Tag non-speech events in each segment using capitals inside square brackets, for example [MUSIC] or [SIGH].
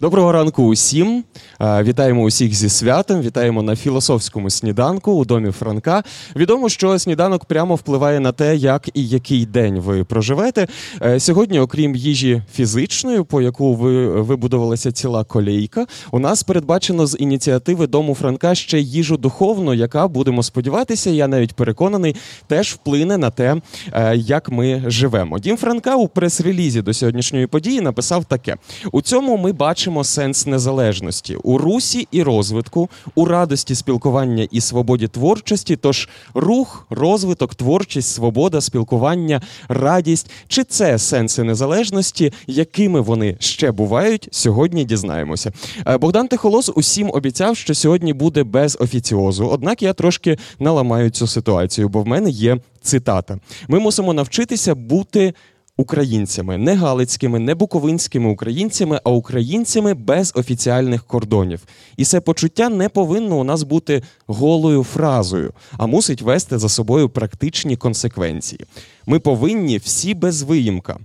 Доброго ранку усім. Вітаємо усіх зі святом. Вітаємо на філософському сніданку у домі Франка. Відомо, що сніданок прямо впливає на те, як і який день ви проживете. Е, сьогодні, окрім їжі фізичної, по яку ви вибудувалася ціла колейка, у нас передбачено з ініціативи дому Франка ще їжу духовну, яка будемо сподіватися, я навіть переконаний, теж вплине на те, е, як ми живемо. Дім Франка у прес-релізі до сьогоднішньої події написав таке: у цьому ми бачимо бачимо сенс незалежності у русі і розвитку, у радості спілкування і свободі творчості. Тож рух, розвиток, творчість, свобода, спілкування, радість чи це сенси незалежності, якими вони ще бувають, сьогодні дізнаємося. Е, Богдан Тихолос усім обіцяв, що сьогодні буде без офіціозу. Однак я трошки наламаю цю ситуацію, бо в мене є цитата: ми мусимо навчитися бути українцями, не галицькими, не буковинськими українцями, а українцями без офіціальних кордонів. І це почуття не повинно у нас бути голою фразою, а мусить вести за собою практичні консеквенції. Ми повинні всі без виїмка.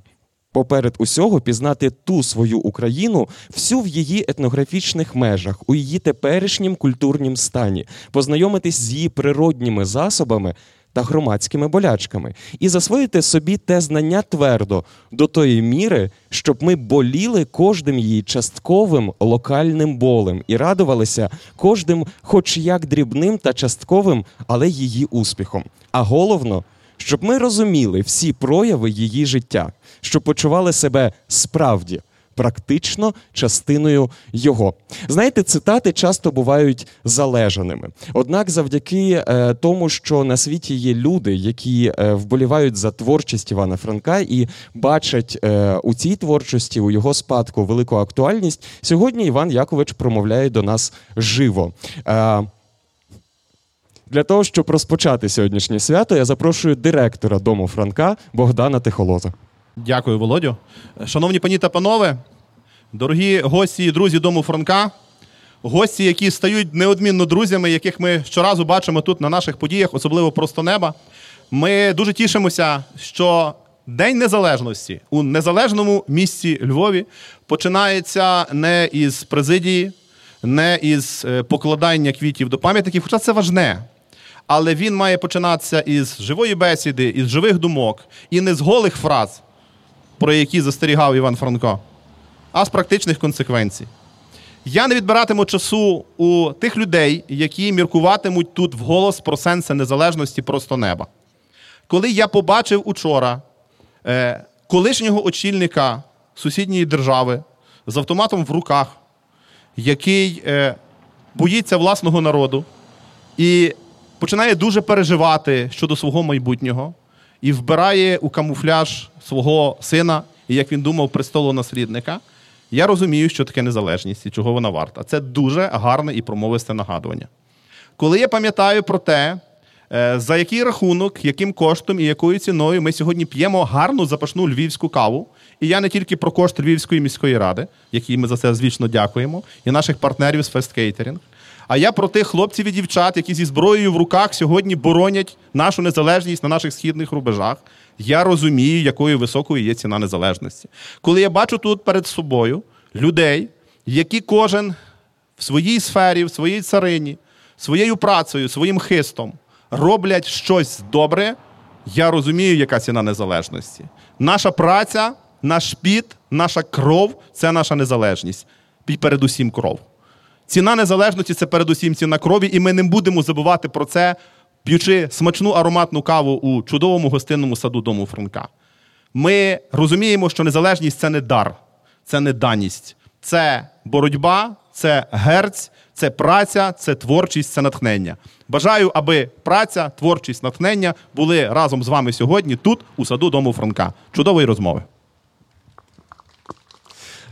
Поперед усього пізнати ту свою Україну, всю в її етнографічних межах, у її теперішнім культурнім стані, познайомитись з її природніми засобами та громадськими болячками, і засвоїти собі те знання твердо до тої міри, щоб ми боліли кожним її частковим локальним болем і радувалися кожним, хоч як дрібним та частковим, але її успіхом. А головно. Щоб ми розуміли всі прояви її життя, щоб почували себе справді практично частиною його. Знаєте, цитати часто бувають залежаними. Однак, завдяки е, тому, що на світі є люди, які е, вболівають за творчість Івана Франка і бачать е, у цій творчості, у його спадку велику актуальність, сьогодні Іван Якович промовляє до нас живо. Для того, щоб розпочати сьогоднішнє свято, я запрошую директора дому Франка Богдана Тихолоза. Дякую, Володю. Шановні пані та панове, дорогі гості і друзі дому Франка, гості, які стають неодмінно друзями, яких ми щоразу бачимо тут на наших подіях, особливо просто неба. Ми дуже тішимося, що День Незалежності у незалежному місті Львові починається не із президії, не із е, покладання квітів до пам'ятників, хоча це важне. Але він має починатися із живої бесіди, із живих думок і не з голих фраз про які застерігав Іван Франко, а з практичних консеквенцій. Я не відбиратиму часу у тих людей, які міркуватимуть тут вголос про сенси незалежності просто неба. Коли я побачив учора е, колишнього очільника сусідньої держави з автоматом в руках, який е, боїться власного народу і починає дуже переживати щодо свого майбутнього, і вбирає у камуфляж свого сина, і як він думав, престолу наслідника, я розумію, що таке незалежність і чого вона варта. Це дуже гарне і промовисте нагадування. Коли я пам'ятаю про те, е, за який рахунок, яким коштом і якою ціною ми сьогодні п'ємо гарну запашну львівську каву, і я не тільки про кошт Львівської міської ради, якій ми за це звічно дякуємо, і наших партнерів з Fest Catering, а я про тих хлопців і дівчат, які зі зброєю в руках сьогодні боронять нашу незалежність на наших східних рубежах. Я розумію, якою високою є ціна незалежності. Коли я бачу тут перед собою людей, які кожен в своїй сфері, в своїй царині, своєю працею, своїм хистом роблять щось добре, я розумію, яка ціна незалежності. Наша праця, наш піт, наша кров це наша незалежність. І передусім кров. Ціна незалежності це передусім ціна крові, і ми не будемо забувати про це, п'ючи смачну ароматну каву у чудовому гостинному саду дому Франка. Ми розуміємо, що незалежність це не дар, це не даність, це боротьба, це герць, це праця, це творчість, це натхнення. Бажаю, аби праця, творчість, натхнення були разом з вами сьогодні тут, у саду дому Франка. Чудової розмови.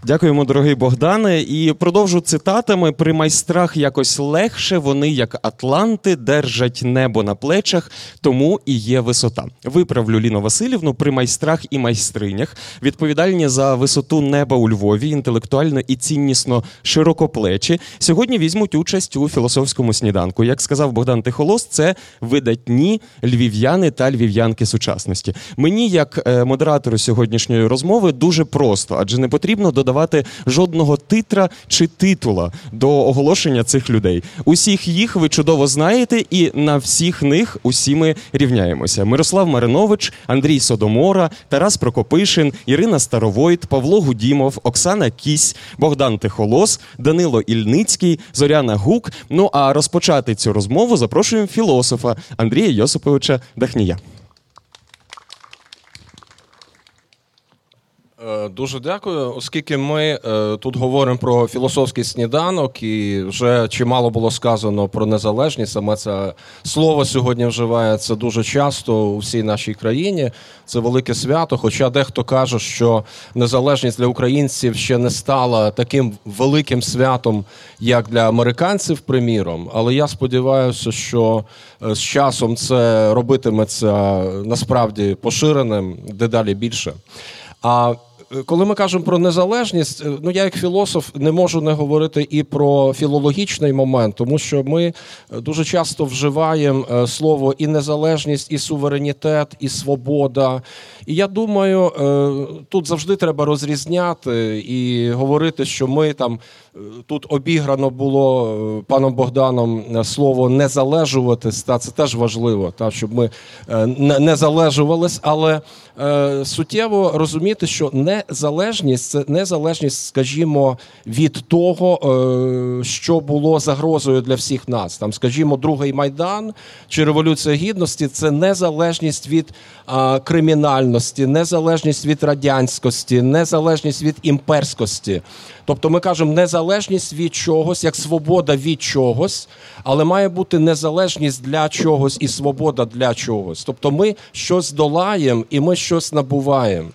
Дякуємо, дорогий Богдане. І продовжу цитатами: при майстрах якось легше. Вони, як Атланти, держать небо на плечах, тому і є висота. Виправлю Ліну Васильівну при майстрах і майстринях, відповідальні за висоту неба у Львові, інтелектуально і ціннісно широкоплечі. Сьогодні візьмуть участь у філософському сніданку. Як сказав Богдан Тихолос, це видатні львів'яни та львів'янки сучасності. Мені, як е, модератору сьогоднішньої розмови, дуже просто, адже не потрібно додати додавати жодного титра чи титула до оголошення цих людей. Усіх їх ви чудово знаєте, і на всіх них усі ми рівняємося. Мирослав Маринович, Андрій Содомора, Тарас Прокопишин, Ірина Старовойт, Павло Гудімов, Оксана Кісь, Богдан Тихолос, Данило Ільницький, Зоряна Гук. Ну а розпочати цю розмову запрошуємо філософа Андрія Йосиповича Дахнія. Дуже дякую, оскільки ми е, тут говоримо про філософський сніданок, і вже чимало було сказано про незалежність. Саме це слово сьогодні вживається дуже часто у всій нашій країні. Це велике свято. Хоча дехто каже, що незалежність для українців ще не стала таким великим святом, як для американців, приміром. Але я сподіваюся, що е, з часом це робитиметься насправді поширеним дедалі більше. А коли ми кажемо про незалежність, е, ну я як філософ не можу не говорити і про філологічний момент, тому що ми е, дуже часто вживаємо е, слово і незалежність, і суверенітет, і свобода. І я думаю, тут завжди треба розрізняти і говорити, що ми там тут обіграно було паном Богданом слово незалежуватись, та це теж важливо, та щоб ми не залежувались, але суттєво розуміти, що незалежність це незалежність, скажімо, від того, е, що було загрозою для всіх нас. Там, скажімо, другий майдан чи революція гідності це незалежність від кримінальності, незалежність від радянськості, незалежність від імперськості. Тобто ми кажемо незалежність від чогось, як свобода від чогось, але має бути незалежність для чогось і свобода для чогось. Тобто ми щось долаємо і ми щось набуваємо.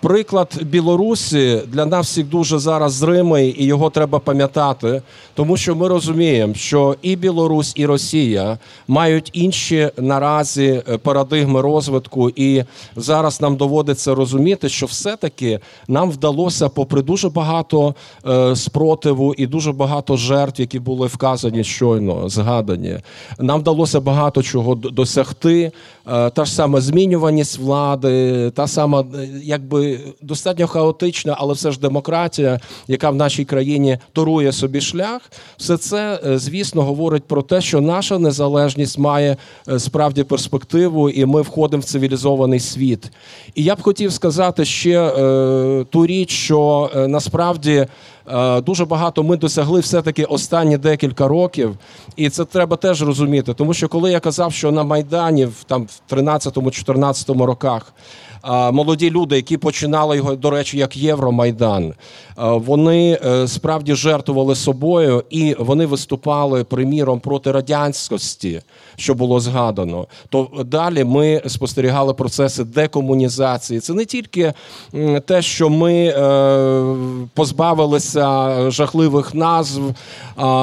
Приклад Білорусі для нас всіх дуже зараз зримий, і його треба пам'ятати, тому що ми розуміємо, що і Білорусь, і Росія мають інші наразі е, парадигми розвитку, і зараз нам доводиться розуміти, що все-таки нам вдалося, попри дуже багато е, спротиву і дуже багато жертв, які були вказані щойно згадані, нам вдалося багато чого досягти. Е, та ж сама змінюваність влади, та сама якби достатньо хаотична, але все ж демократія, яка в нашій країні торує собі шлях, все це, е, звісно, говорить про те, що наша незалежність має е, справді перспективу, і ми входимо в цивілізований світ. І я б хотів сказати ще е, ту річ, що е, насправді. Дуже багато ми досягли все-таки останні декілька років, і це треба теж розуміти. Тому що коли я казав, що на Майдані в там в 13-14 роках молоді люди, які починали його, до речі, як Євромайдан, вони е, справді жертвували собою і вони виступали приміром проти радянськості, що було згадано. То далі ми спостерігали процеси декомунізації. Це не тільки те, що ми е, позбавилися жахливих назв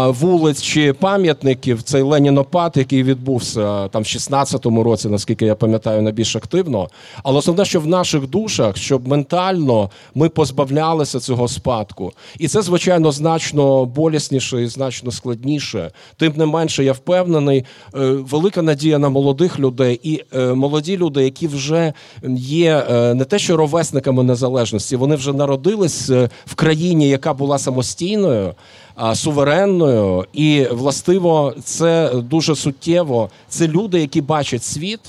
вулиць чи пам'ятників. Цей Ленінопад, який відбувся там в 16-му році, наскільки я пам'ятаю, найбільш активно. Але основне, що в наших душах, щоб ментально ми позбавлялися цього спадку. І це, звичайно, значно болісніше і значно складніше. Тим не менше, я впевнений, е, велика надія на молодих людей і е, молоді люди, які вже є е, не те, що ровесниками незалежності, вони вже народились в країні, яка була самостійною. Суверенною і властиво це дуже суттєво. Це люди, які бачать світ,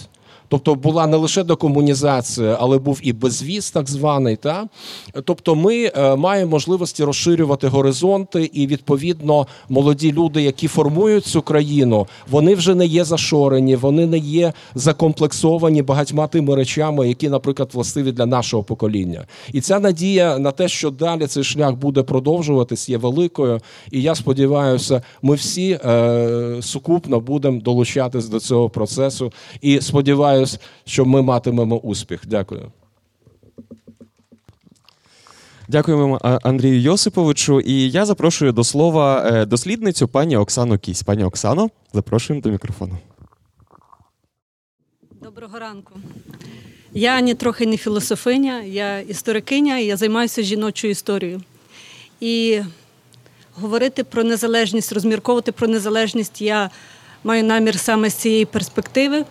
Тобто була не лише декомунізація, але був і безвіз, так званий. Та? Тобто, ми е, маємо можливості розширювати горизонти, і відповідно молоді люди, які формують цю країну, вони вже не є зашорені, вони не є закомплексовані багатьма тими речами, які, наприклад, властиві для нашого покоління. І ця надія на те, що далі цей шлях буде продовжуватись, є великою. І я сподіваюся, ми всі е, сукупно будемо долучатись до цього процесу. І сподіваюся сподіваюся, що ми матимемо успіх. Дякую. Дякуємо Андрію Йосиповичу. І я запрошую до слова е, дослідницю пані Оксану Кісь. Пані Оксано, запрошуємо до мікрофону. Доброго ранку. Я ні трохи не філософиня, я історикиня, і я займаюся жіночою історією. І говорити про незалежність, розмірковувати про незалежність я маю намір саме з цієї перспективи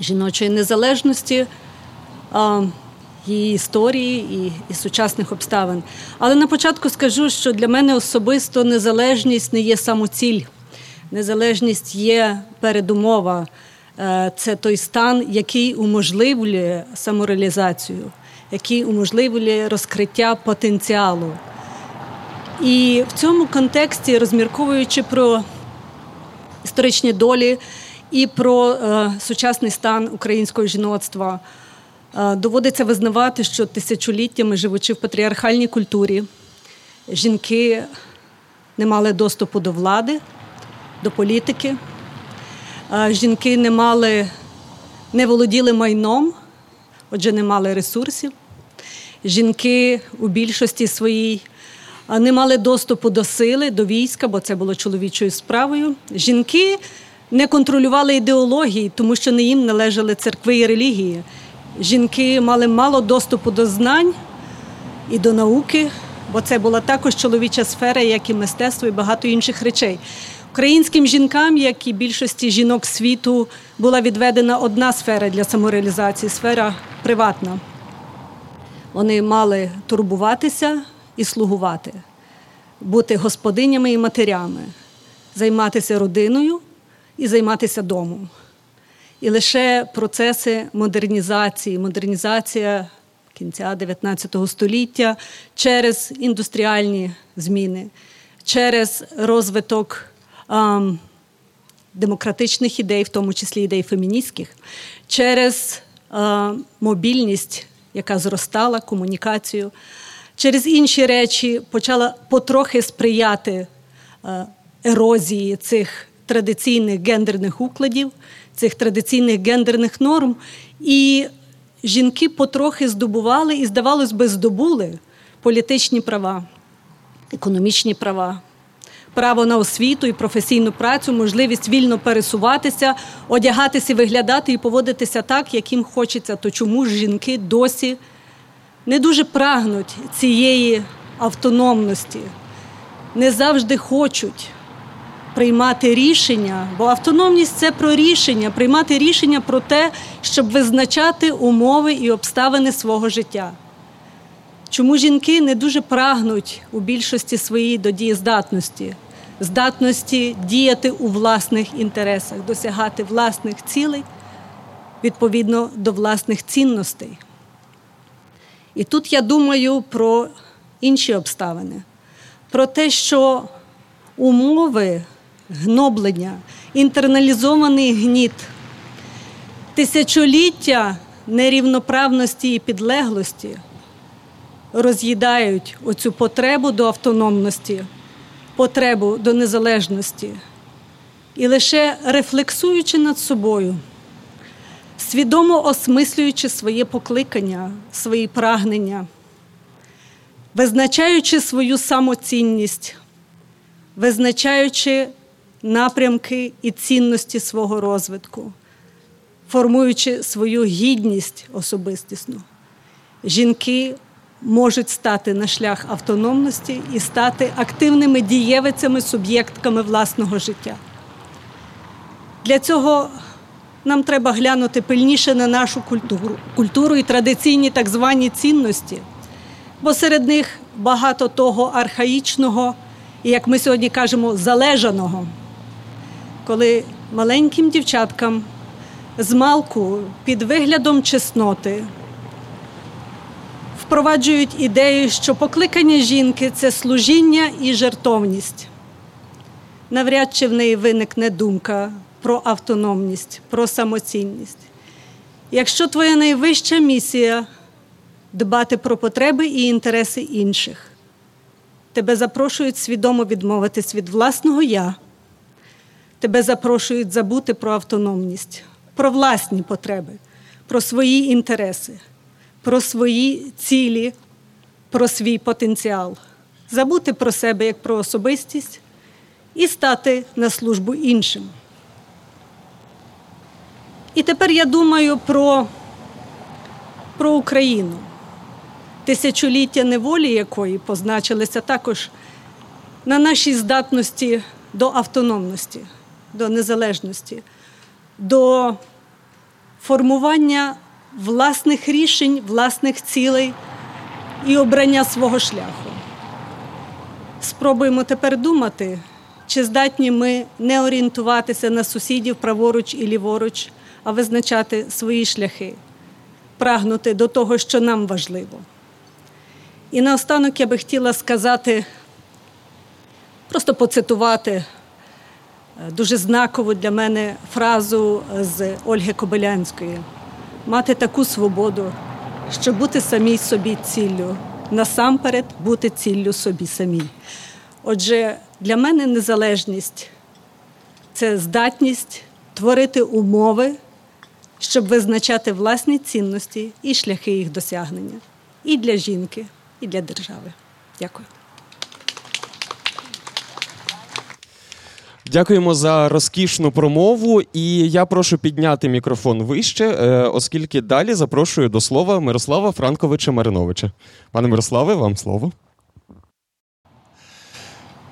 жіночої незалежності. її історії і, і сучасних обставин. Але на початку скажу, що для мене особисто незалежність не є самоціль. Незалежність є передумова. Е, це той стан, який уможливлює самореалізацію, який уможливлює розкриття потенціалу. І в цьому контексті, розмірковуючи про історичні долі і про е, сучасний стан українського жіноцтва, е, доводиться визнавати, що тисячоліттями живучи в патріархальній культурі, жінки не мали доступу до влади, до політики, е, жінки не мали, не володіли майном, отже, не мали ресурсів. Жінки у більшості своїй не мали доступу до сили, до війська, бо це було чоловічою справою. Жінки не контролювали ідеології, тому що не їм належали церкви і релігії. Жінки мали мало доступу до знань і до науки, бо це була також чоловіча сфера, як і мистецтво, і багато інших речей. Українським жінкам, як і більшості жінок світу, була відведена одна сфера для самореалізації сфера приватна. Вони мали турбуватися і слугувати, бути господинями і матерями, займатися родиною і займатися домом. І лише процеси модернізації, модернізація кінця 19 століття через індустріальні зміни, через розвиток ем, демократичних ідей, в тому числі ідей феміністських, через е, мобільність, яка зростала, комунікацію через інші речі почала потрохи сприяти е, ерозії цих традиційних гендерних укладів, цих традиційних гендерних норм. І жінки потрохи здобували і, здавалось би, здобули політичні права, економічні права. Право на освіту і професійну працю, можливість вільно пересуватися, одягатися, виглядати і поводитися так, як їм хочеться. То чому ж жінки досі не дуже прагнуть цієї автономності, не завжди хочуть приймати рішення, бо автономність це про рішення, приймати рішення про те, щоб визначати умови і обставини свого життя. Чому жінки не дуже прагнуть у більшості своїй до дієздатності, здатності діяти у власних інтересах, досягати власних цілей відповідно до власних цінностей? І тут я думаю про інші обставини, про те, що умови гноблення, інтерналізований гніт, тисячоліття нерівноправності і підлеглості роз'їдають оцю потребу до автономності, потребу до незалежності. І лише рефлексуючи над собою свідомо осмислюючи своє покликання, свої прагнення, визначаючи свою самоцінність, визначаючи напрямки і цінності свого розвитку, формуючи свою гідність особистісну, жінки можуть стати на шлях автономності і стати активними дієвицями, суб'єктками власного життя. Для цього нам треба глянути пильніше на нашу культуру, культуру і традиційні так звані цінності, бо серед них багато того архаїчного і, як ми сьогодні кажемо, залежаного, коли маленьким дівчаткам з малку під виглядом чесноти впроваджують ідею, що покликання жінки це служіння і жертовність. Навряд чи в неї виникне думка про автономність, про самоцінність. Якщо твоя найвища місія дбати про потреби і інтереси інших, тебе запрошують свідомо відмовитись від власного я, тебе запрошують забути про автономність, про власні потреби, про свої інтереси, про свої цілі, про свій потенціал, забути про себе як про особистість і стати на службу іншим. І тепер я думаю про, про Україну, тисячоліття неволі якої позначилися також на нашій здатності до автономності, до незалежності, до формування власних рішень, власних цілей і обрання свого шляху. Спробуємо тепер думати, чи здатні ми не орієнтуватися на сусідів праворуч і ліворуч, а визначати свої шляхи, прагнути до того, що нам важливо. І наостанок я би хотіла сказати, просто поцитувати дуже знакову для мене фразу з Ольги Кобилянської: мати таку свободу, щоб бути самій собі ціллю, насамперед бути ціллю собі самій. Отже, для мене незалежність це здатність творити умови, щоб визначати власні цінності і шляхи їх досягнення і для жінки, і для держави. Дякую. Дякуємо за розкішну промову. І я прошу підняти мікрофон вище, е, оскільки далі запрошую до слова Мирослава Франковича Мариновича. Пане Мирославе, вам слово.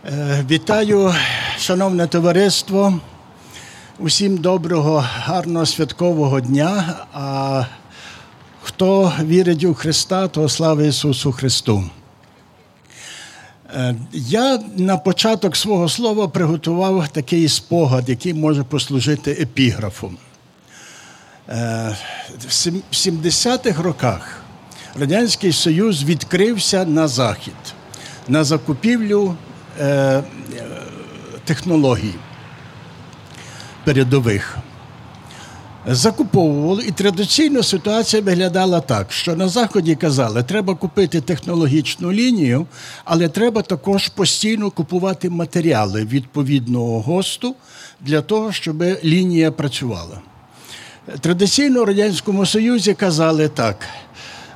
Е, вітаю, шановне товариство. Усім доброго, гарного святкового дня. А хто вірить у Христа, то слава Ісусу Христу. Е, я на початок свого слова приготував такий спогад, який може послужити епіграфом. Е, в 70-х роках Радянський Союз відкрився на захід, на закупівлю е, технологій передових. Закуповували, і традиційно ситуація виглядала так, що на Заході казали, треба купити технологічну лінію, але треба також постійно купувати матеріали відповідного госту для того, щоб лінія працювала. Традиційно в Радянському Союзі казали так.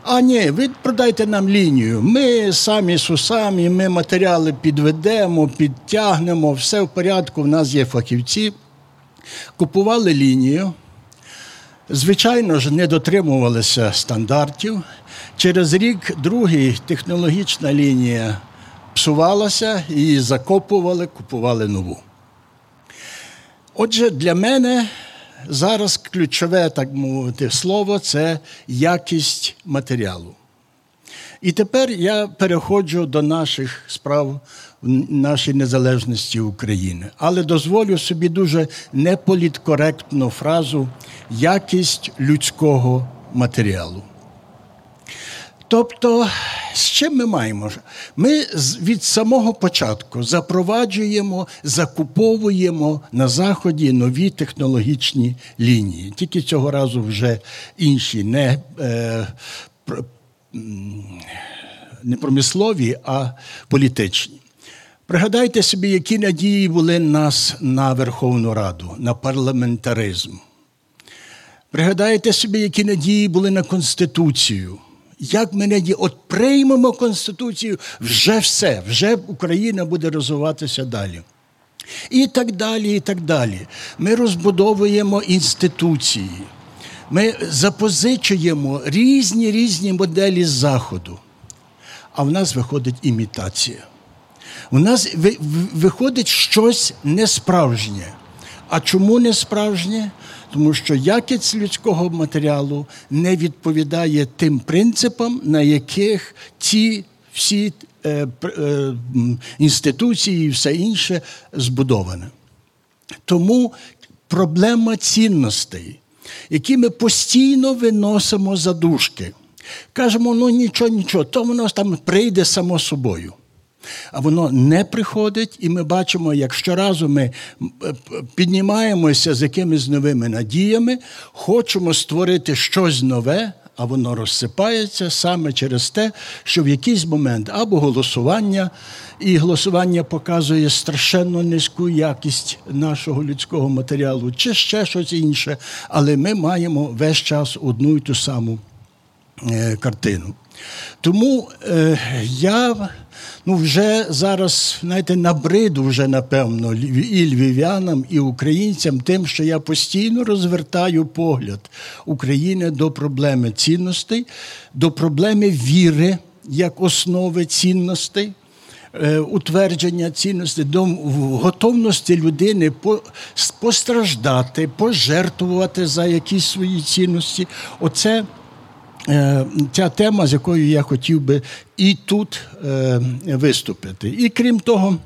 А ні, ви продайте нам лінію. Ми самі сусамі, ми матеріали підведемо, підтягнемо, все в порядку, в нас є фахівці. Купували лінію. Звичайно ж, не дотримувалися стандартів. Через рік другий технологічна лінія псувалася, її закопували, купували нову. Отже, для мене зараз ключове, так мовити, слово це якість матеріалу. І тепер я переходжу до наших справ в нашій незалежності України. Але дозволю собі дуже неполіткоректну фразу якість людського матеріалу. Тобто, з чим ми маємо? Ми від самого початку запроваджуємо, закуповуємо на Заході нові технологічні лінії. Тільки цього разу вже інші, не е, не промислові, а політичні. Пригадайте собі, які надії були нас на Верховну Раду, на парламентаризм. Пригадайте собі, які надії були на Конституцію. Як ми надії, от приймемо Конституцію, вже все, вже Україна буде розвиватися далі. І так далі, і так далі. Ми розбудовуємо інституції. Ми запозичуємо різні різні моделі Заходу. А в нас виходить імітація. У нас виходить щось несправжнє. А чому несправжнє? Тому що якість людського матеріалу не відповідає тим принципам, на яких ці всі е, е, інституції і все інше збудоване. Тому проблема цінностей, які ми постійно виносимо за дужки. Кажемо, ну нічого, нічого, то воно там прийде само собою. А воно не приходить, і ми бачимо, як щоразу ми піднімаємося з якимись новими надіями, хочемо створити щось нове, а воно розсипається саме через те, що в якийсь момент або голосування, і голосування показує страшенно низьку якість нашого людського матеріалу, чи ще щось інше, але ми маємо весь час одну і ту саму е, картину. Тому е, я ну, вже зараз, знаєте, набриду вже, напевно, і львів'янам, і українцям тим, що я постійно розвертаю погляд України до проблеми цінностей, до проблеми віри як основи цінностей. е, утвердження цінності, до готовності людини постраждати, пожертвувати за якісь свої цінності. Оце ця тема, з якою я хотів би і тут е, виступити. І крім того,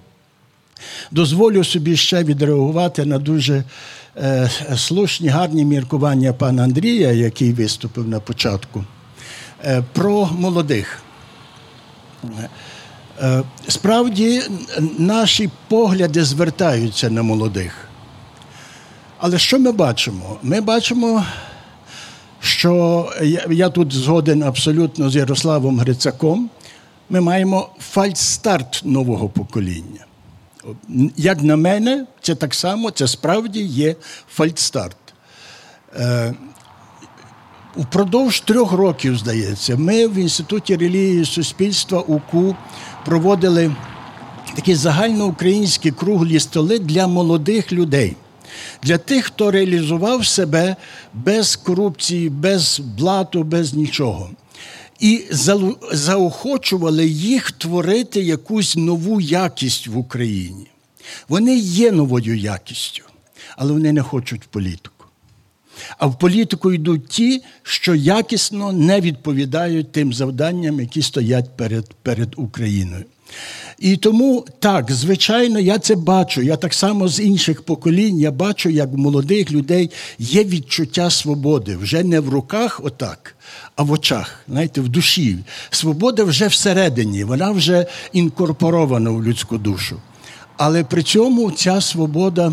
дозволю собі ще відреагувати на дуже слушні, гарні міркування пана Андрія, який виступив на початку, про молодих. Е, справді, наші погляди звертаються на молодих. Але що ми бачимо? Ми бачимо, що я тут згоден абсолютно з Ярославом Грицаком. Ми маємо фальстарт нового покоління. Як на мене, це так само, це справді є фальстарт. Е, Упродовж трьох років, здається, ми в Інституті релігії суспільства УКУ проводили такі загальноукраїнські круглі столи для молодих людей, для тих, хто реалізував себе без корупції, без блату, без нічого. І заохочували їх творити якусь нову якість в Україні. Вони є новою якістю, але вони не хочуть політику. А в політику йдуть ті, що якісно не відповідають тим завданням, які стоять перед, перед Україною. І тому так, звичайно, я це бачу. Я так само з інших поколінь я бачу, як в молодих людей є відчуття свободи вже не в руках, отак, а в очах, знаєте, в душі. Свобода вже всередині, вона вже інкорпорована в людську душу. Але при цьому ця свобода,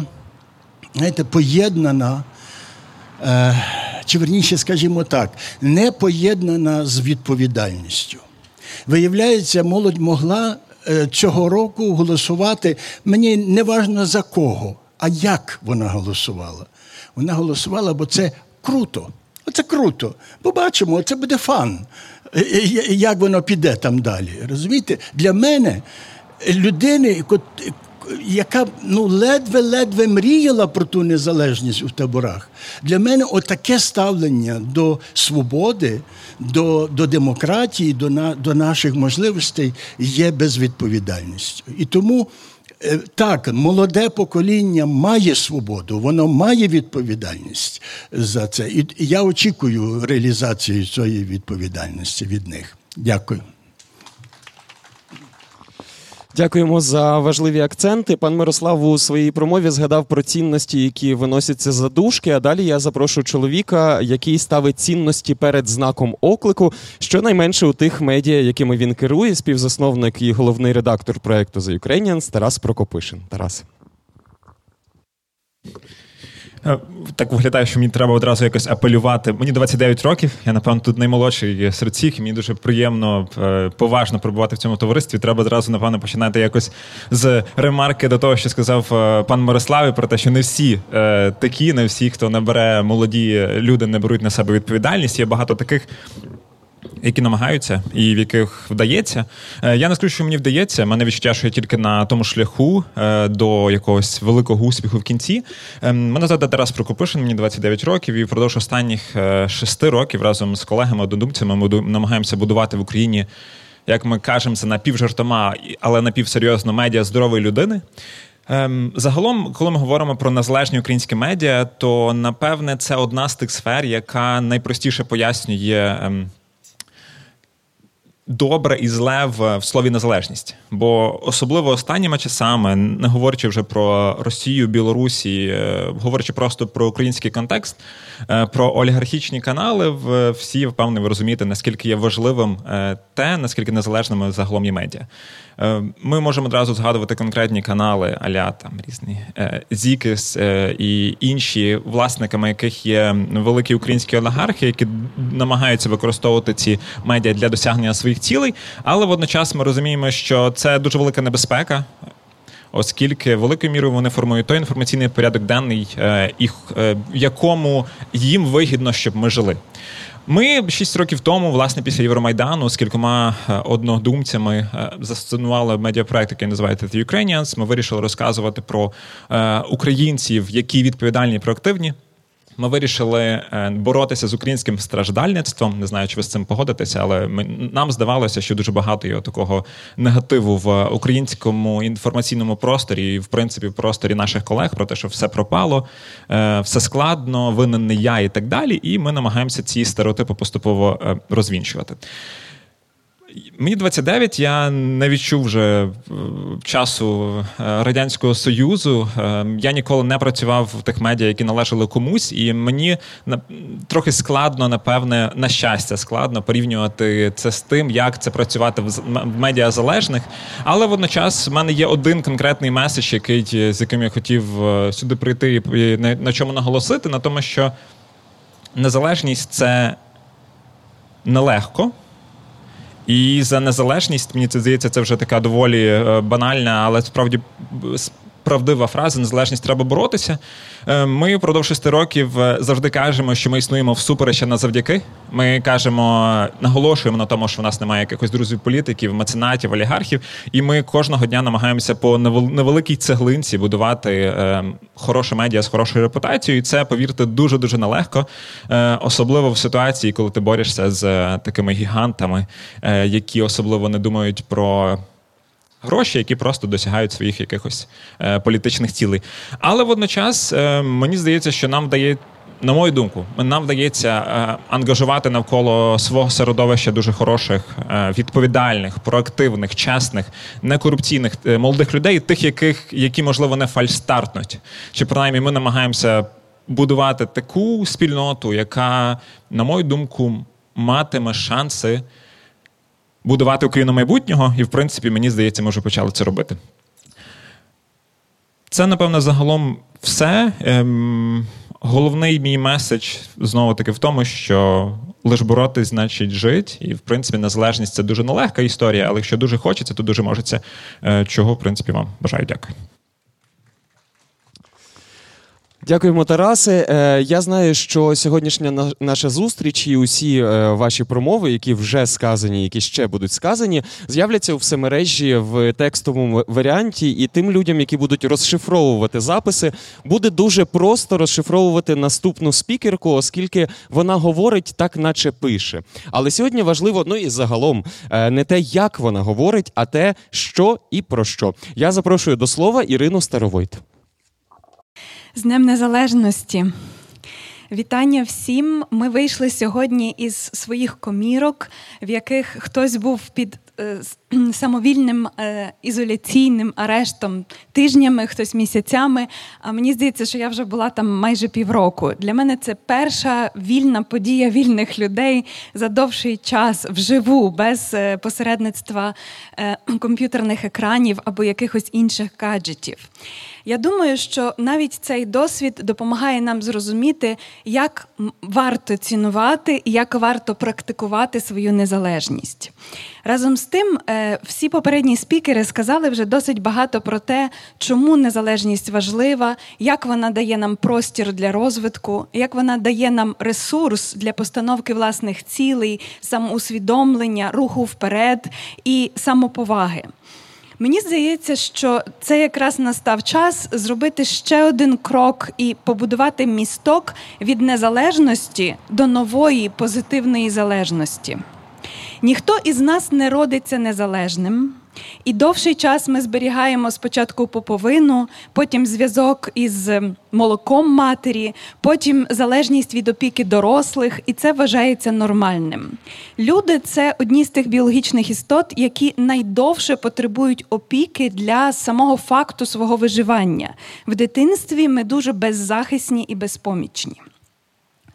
знаєте, поєднана Е, чи верніше, скажімо так, не поєднана з відповідальністю. Виявляється, молодь могла е, цього року голосувати. Мені не важно за кого, а як вона голосувала. Вона голосувала, бо це круто. Оце круто. Побачимо, це буде фан. Е, як воно піде там далі. Розумієте? Для мене людини, яка ну ледве-ледве мріяла про ту незалежність у таборах. Для мене отаке ставлення до свободи, до до демократії, до на, до наших можливостей є безвідповідальністю. І тому е, так, молоде покоління має свободу, воно має відповідальність за це. І я очікую реалізації цієї відповідальності від них. Дякую. Дякуємо за важливі акценти. Пан Мирослав у своїй промові згадав про цінності, які виносяться за дужки. А далі я запрошую чоловіка, який ставить цінності перед знаком оклику, щонайменше у тих медіа, якими він керує, співзасновник і головний редактор проекту The Ukrainians Тарас Прокопишин. Тарас. Е, так виглядає, що мені треба одразу якось апелювати. Мені 29 років, я, напевно, тут наймолодший серед всіх, і мені дуже приємно, е, поважно перебувати в цьому товаристві. Треба одразу, напевно, починати якось з ремарки до того, що сказав е, пан Мирослав, про те, що не всі такі, не всі, хто набере молоді люди, не беруть на себе відповідальність. Є багато таких які намагаються і в яких вдається. Е, я не скажу, що мені вдається. Мене відчуття, що я тільки на тому шляху е, до якогось великого успіху в кінці. Ем, мене звати Тарас Прокопишин, мені 29 років, і впродовж останніх е, шести років разом з колегами однодумцями ми намагаємося будувати в Україні. Як ми кажемо, це напівжартома, але напівсерйозно медіа здорової людини. Ем, загалом, коли ми говоримо про незалежні українські медіа, то напевне це одна з тих сфер, яка найпростіше пояснює ем, добре і зле в, в слові незалежність. Бо особливо останніми часами, не говорячи вже про Росію, Білорусі, е, говорячи просто про український контекст, е, про олігархічні канали, в всі впевнені ви розумієте, наскільки є важливим е, те, наскільки незалежними загалом є медіа. Е, ми можемо одразу згадувати конкретні канали, аля там різні е, Зікис е, і інші, власниками яких є великі українські олігархи, які намагаються використовувати ці медіа для досягнення своїх цілей, але водночас ми розуміємо, що це дуже велика небезпека. Оскільки великою мірою вони формують той інформаційний порядок денний, в якому їм вигідно, щоб ми жили. Ми шість років тому, власне, після Євромайдану з кількома е, однодумцями е, застанували медіапроект, який називається The Ukrainians. Ми вирішили розказувати про е, українців, які відповідальні і проактивні. Ми вирішили е, боротися з українським страждальництвом. Не знаю, чи ви з цим погодитеся, але ми, нам здавалося, що дуже багато є такого негативу в українському інформаційному просторі і, в принципі, в просторі наших колег про те, що все пропало, е, все складно, винен не я і так далі. І ми намагаємося ці стереотипи поступово е, розвінчувати. Мені 29, я не відчув вже е, часу е, Радянського Союзу. Е, я ніколи не працював в тих медіа, які належали комусь, і мені трохи складно, напевне, на щастя, складно порівнювати це з тим, як це працювати в медіа залежних. Але водночас в мене є один конкретний меседж, який з яким я хотів сюди прийти і на чому наголосити, на тому, що незалежність це нелегко. І за незалежність, мені це здається, це вже така доволі е, банальна, але справді правдива фраза незалежність треба боротися. Е, ми впродовж шести років е, завжди кажемо, що ми існуємо всупереч, а не завдяки. Ми кажемо, наголошуємо на тому, що в нас немає якихось друзів політиків, меценатів, олігархів, і ми кожного дня намагаємося по невеликій цеглинці будувати е, хороше медіа з хорошою репутацією. І це, повірте, дуже дуже нелегко, особливо в ситуації, коли ти борешся з такими гігантами, які особливо не думають про гроші, які просто досягають своїх якихось е, політичних цілей. Але водночас е, мені здається, що нам вдає. На мою думку, нам вдається е, ангажувати навколо свого середовища дуже хороших, е, відповідальних, проактивних, чесних, некорупційних е, молодих людей, тих, яких які можливо не фальстартнуть. Чи принаймні ми намагаємося будувати таку спільноту, яка, на мою думку, матиме шанси будувати Україну майбутнього, і, в принципі, мені здається, ми вже почали це робити. Це, напевно, загалом все. Ем, Головний мій меседж знову таки в тому, що лиш боротись, значить жити. І, в принципі, незалежність це дуже нелегка історія, але якщо дуже хочеться, то дуже можеться. Е, чого, в принципі, вам бажаю. Дякую. Дякуємо, Тарасе. Е, я знаю, що сьогоднішня наша зустріч і усі е, ваші промови, які вже сказані, які ще будуть сказані, з'являться у всемережі в текстовому варіанті, і тим людям, які будуть розшифровувати записи, буде дуже просто розшифровувати наступну спікерку, оскільки вона говорить так, наче пише. Але сьогодні важливо, ну і загалом, е, не те, як вона говорить, а те, що і про що. Я запрошую до слова Ірину Старовойт. З Днем Незалежності. Вітання всім. Ми вийшли сьогодні із своїх комірок, в яких хтось був під е, самовільним е, ізоляційним арештом тижнями, хтось місяцями. А мені здається, що я вже була там майже півроку. Для мене це перша вільна подія вільних людей за довший час вживу, без е, посередництва е, комп'ютерних екранів або якихось інших гаджетів. Я думаю, що навіть цей досвід допомагає нам зрозуміти, як варто цінувати і як варто практикувати свою незалежність. Разом з тим, е, всі попередні спікери сказали вже досить багато про те, чому незалежність важлива, як вона дає нам простір для розвитку, як вона дає нам ресурс для постановки власних цілей, самоусвідомлення, руху вперед і самоповаги. Мені здається, що це якраз настав час зробити ще один крок і побудувати місток від незалежності до нової позитивної залежності. Ніхто із нас не родиться незалежним. І довший час ми зберігаємо спочатку поповину, потім зв'язок із молоком матері, потім залежність від опіки дорослих, і це вважається нормальним. Люди це одні з тих біологічних істот, які найдовше потребують опіки для самого факту свого виживання. В дитинстві ми дуже беззахисні і безпомічні.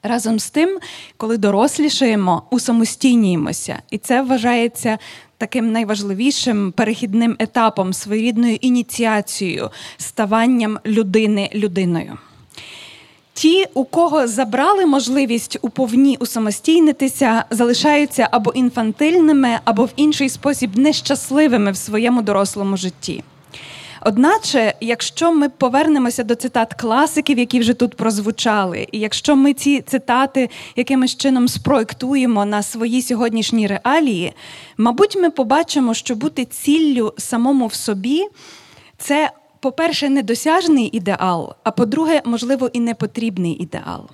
Разом з тим, коли дорослішаємо, усамостійнюємося, і це вважається таким найважливішим перехідним етапом, своєрідною ініціацією, ставанням людини людиною. Ті, у кого забрали можливість уповні усамостійнитися, залишаються або інфантильними, або в інший спосіб нещасливими в своєму дорослому житті. Одначе, якщо ми повернемося до цитат класиків, які вже тут прозвучали, і якщо ми ці цитати якимось чином спроектуємо на свої сьогоднішні реалії, мабуть, ми побачимо, що бути ціллю самому в собі це, по-перше, недосяжний ідеал, а по-друге, можливо, і непотрібний ідеал.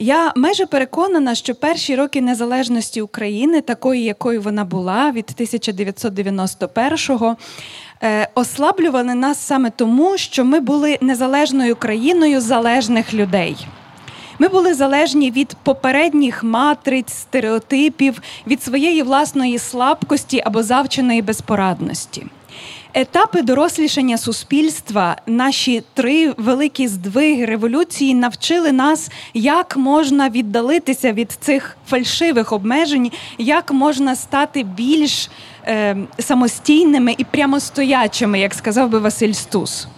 Я майже переконана, що перші роки незалежності України, такої, якою вона була від 1991-го, е, ослаблювали нас саме тому, що ми були незалежною країною залежних людей. Ми були залежні від попередніх матриць, стереотипів, від своєї власної слабкості або завченої безпорадності. Етапи дорослішання суспільства, наші три великі здвиги революції навчили нас, як можна віддалитися від цих фальшивих обмежень, як можна стати більш е, самостійними і прямостоячими, як сказав би Василь Стус.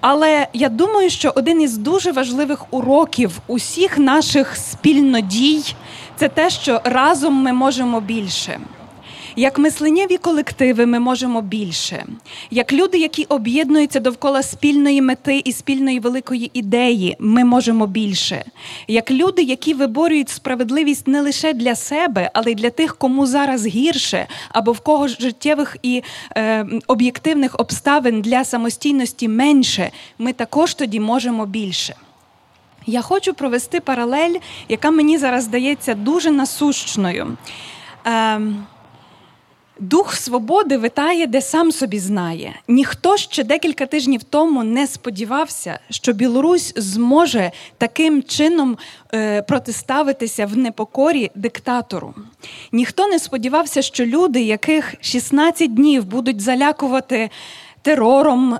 Але я думаю, що один із дуже важливих уроків усіх наших спільнодій це те, що разом ми можемо більше. Як мисленнєві колективи ми можемо більше, як люди, які об'єднуються довкола спільної мети і спільної великої ідеї, ми можемо більше. Як люди, які виборюють справедливість не лише для себе, але й для тих, кому зараз гірше, або в кого життєвих і е, об'єктивних обставин для самостійності менше, ми також тоді можемо більше. Я хочу провести паралель, яка мені зараз здається дуже насущною. Е, Дух свободи витає, де сам собі знає. Ніхто ще декілька тижнів тому не сподівався, що Білорусь зможе таким чином е, протиставитися в непокорі диктатору. Ніхто не сподівався, що люди, яких 16 днів будуть залякувати терором.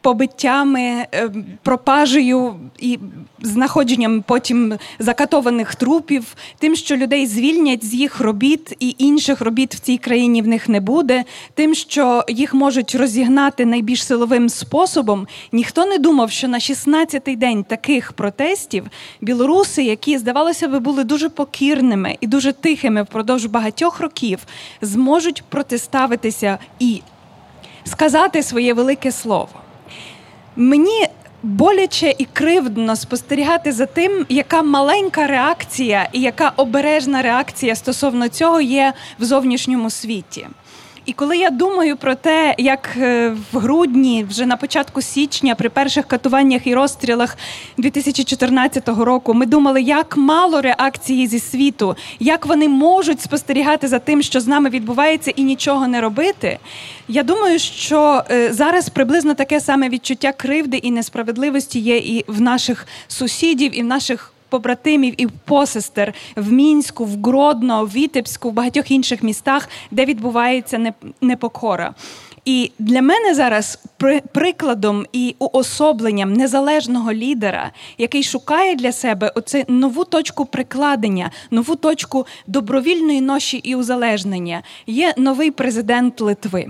Побиттями, е, пропажею і знаходженням потім закатованих трупів, тим, що людей звільнять з їх робіт, і інших робіт в цій країні в них не буде, тим, що їх можуть розігнати найбільш силовим способом. Ніхто не думав, що на 16-й день таких протестів білоруси, які здавалося би, були дуже покірними і дуже тихими впродовж багатьох років, зможуть протиставитися і сказати своє велике слово. Мені боляче і кривдно спостерігати за тим, яка маленька реакція і яка обережна реакція стосовно цього є в зовнішньому світі. І коли я думаю про те, як е, в грудні, вже на початку січня, при перших катуваннях і розстрілах 2014 року, ми думали, як мало реакції зі світу, як вони можуть спостерігати за тим, що з нами відбувається, і нічого не робити. Я думаю, що е, зараз приблизно таке саме відчуття кривди і несправедливості є і в наших сусідів, і в наших побратимів і посестер в мінську, в Гродно, в Вітебську, в багатьох інших містах, де відбувається непокора. І для мене зараз прикладом і уособленням незалежного лідера, який шукає для себе оце нову точку прикладення, нову точку добровільної ноші і узалежнення, є новий президент Литви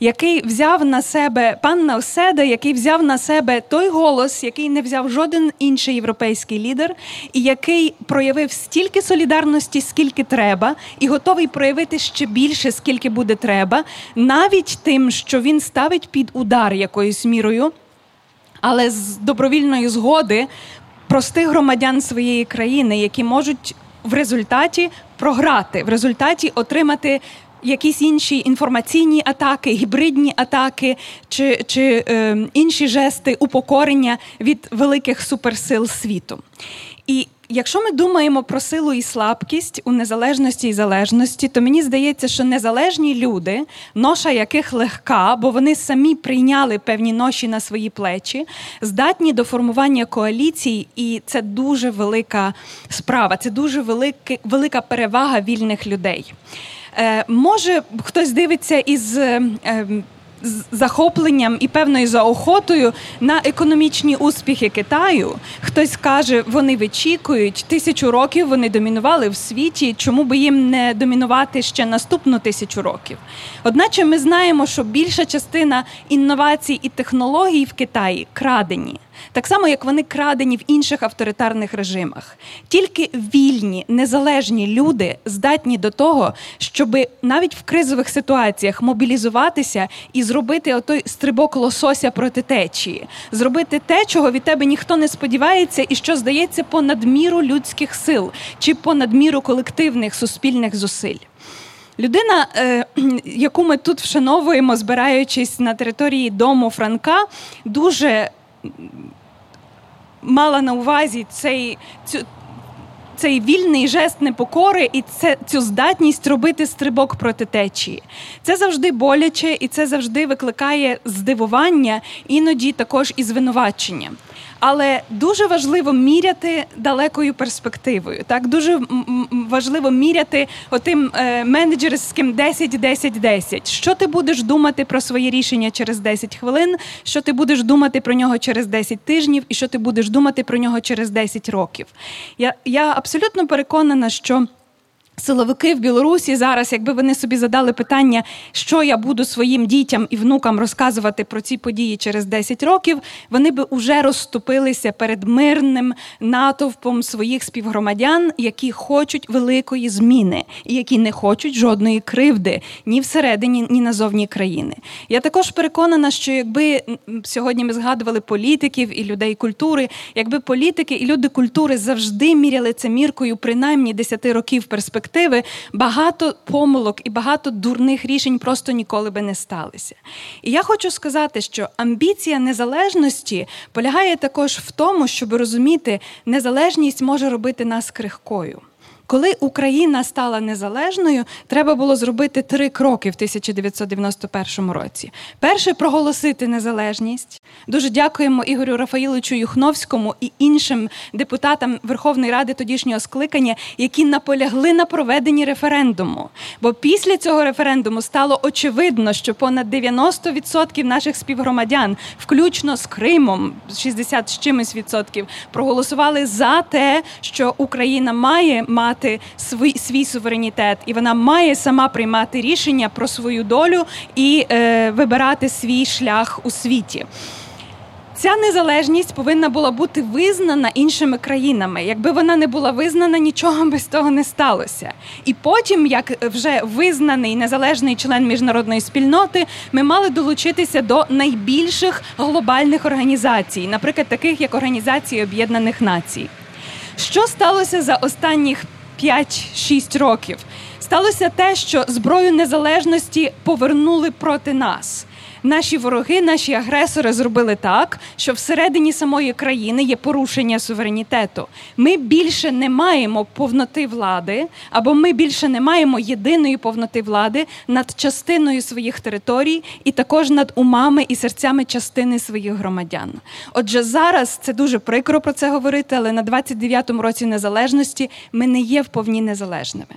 який взяв на себе пан Навседа, який взяв на себе той голос, який не взяв жоден інший європейський лідер, і який проявив стільки солідарності, скільки треба, і готовий проявити ще більше, скільки буде треба, навіть тим, що він ставить під удар якоюсь мірою, але з добровільної згоди простих громадян своєї країни, які можуть в результаті програти, в результаті отримати якісь інші інформаційні атаки, гібридні атаки чи чи е, інші жести упокорення від великих суперсил світу. І якщо ми думаємо про силу і слабкість у незалежності і залежності, то мені здається, що незалежні люди, ноша яких легка, бо вони самі прийняли певні ноші на свої плечі, здатні до формування коаліцій, і це дуже велика справа, це дуже велика, перевага вільних людей. Е, може, хтось дивиться із. Е, з захопленням і певною заохотою на економічні успіхи Китаю. Хтось каже, вони вичікують тисячу років. Вони домінували в світі. Чому би їм не домінувати ще наступну тисячу років? Одначе ми знаємо, що більша частина інновацій і технологій в Китаї крадені так само як вони крадені в інших авторитарних режимах. Тільки вільні, незалежні люди здатні до того, щоб навіть в кризових ситуаціях мобілізуватися і зробити отой стрибок лосося проти течії, зробити те, чого від тебе ніхто не сподівається, і що здається понад міру людських сил чи понад міру колективних суспільних зусиль. Людина, е, [CLEARS THROAT] яку ми тут вшановуємо, збираючись на території дому Франка, дуже мала на увазі цей цю. цей вільний жест непокори і це цю здатність робити стрибок проти течії. Це завжди боляче, і це завжди викликає здивування, іноді також і звинувачення. Але дуже важливо міряти далекою перспективою. Так дуже важливо міряти отим е, менеджерським 10-10-10. Що ти будеш думати про своє рішення через 10 хвилин, що ти будеш думати про нього через 10 тижнів, і що ти будеш думати про нього через 10 років. Я, Я абсолютно переконана, що. Силовики в Білорусі зараз, якби вони собі задали питання, що я буду своїм дітям і внукам розказувати про ці події через 10 років, вони би вже розступилися перед мирним натовпом своїх співгромадян, які хочуть великої зміни і які не хочуть жодної кривди ні всередині, ні назовні країни. Я також переконана, що якби сьогодні ми згадували політиків і людей культури, якби політики і люди культури завжди міряли це міркою, принаймні 10 років перспективи, перспективи багато помилок і багато дурних рішень просто ніколи би не сталися. І я хочу сказати, що амбіція незалежності полягає також в тому, щоб розуміти, незалежність може робити нас крихкою. Коли Україна стала незалежною, треба було зробити три кроки в 1991 році. Перше проголосити незалежність. Дуже дякуємо Ігорю Рафаїловичу Юхновському і іншим депутатам Верховної Ради тодішнього скликання, які наполягли на проведенні референдуму. Бо після цього референдуму стало очевидно, що понад 90% наших співгромадян, включно з Кримом, 60 з чимось відсотків, проголосували за те, що Україна має мати мати свій свій суверенітет, і вона має сама приймати рішення про свою долю і е, вибирати свій шлях у світі. Ця незалежність повинна була бути визнана іншими країнами. Якби вона не була визнана, нічого без того не сталося. І потім, як вже визнаний незалежний член міжнародної спільноти, ми мали долучитися до найбільших глобальних організацій, наприклад, таких як Організація Об'єднаних Націй. Що сталося за останніх 5-6 років. Сталося те, що зброю незалежності повернули проти нас. Наші вороги, наші агресори зробили так, що всередині самої країни є порушення суверенітету. Ми більше не маємо повноти влади, або ми більше не маємо єдиної повноти влади над частиною своїх територій і також над умами і серцями частини своїх громадян. Отже, зараз це дуже прикро про це говорити, але на 29-му році незалежності ми не є вповні незалежними.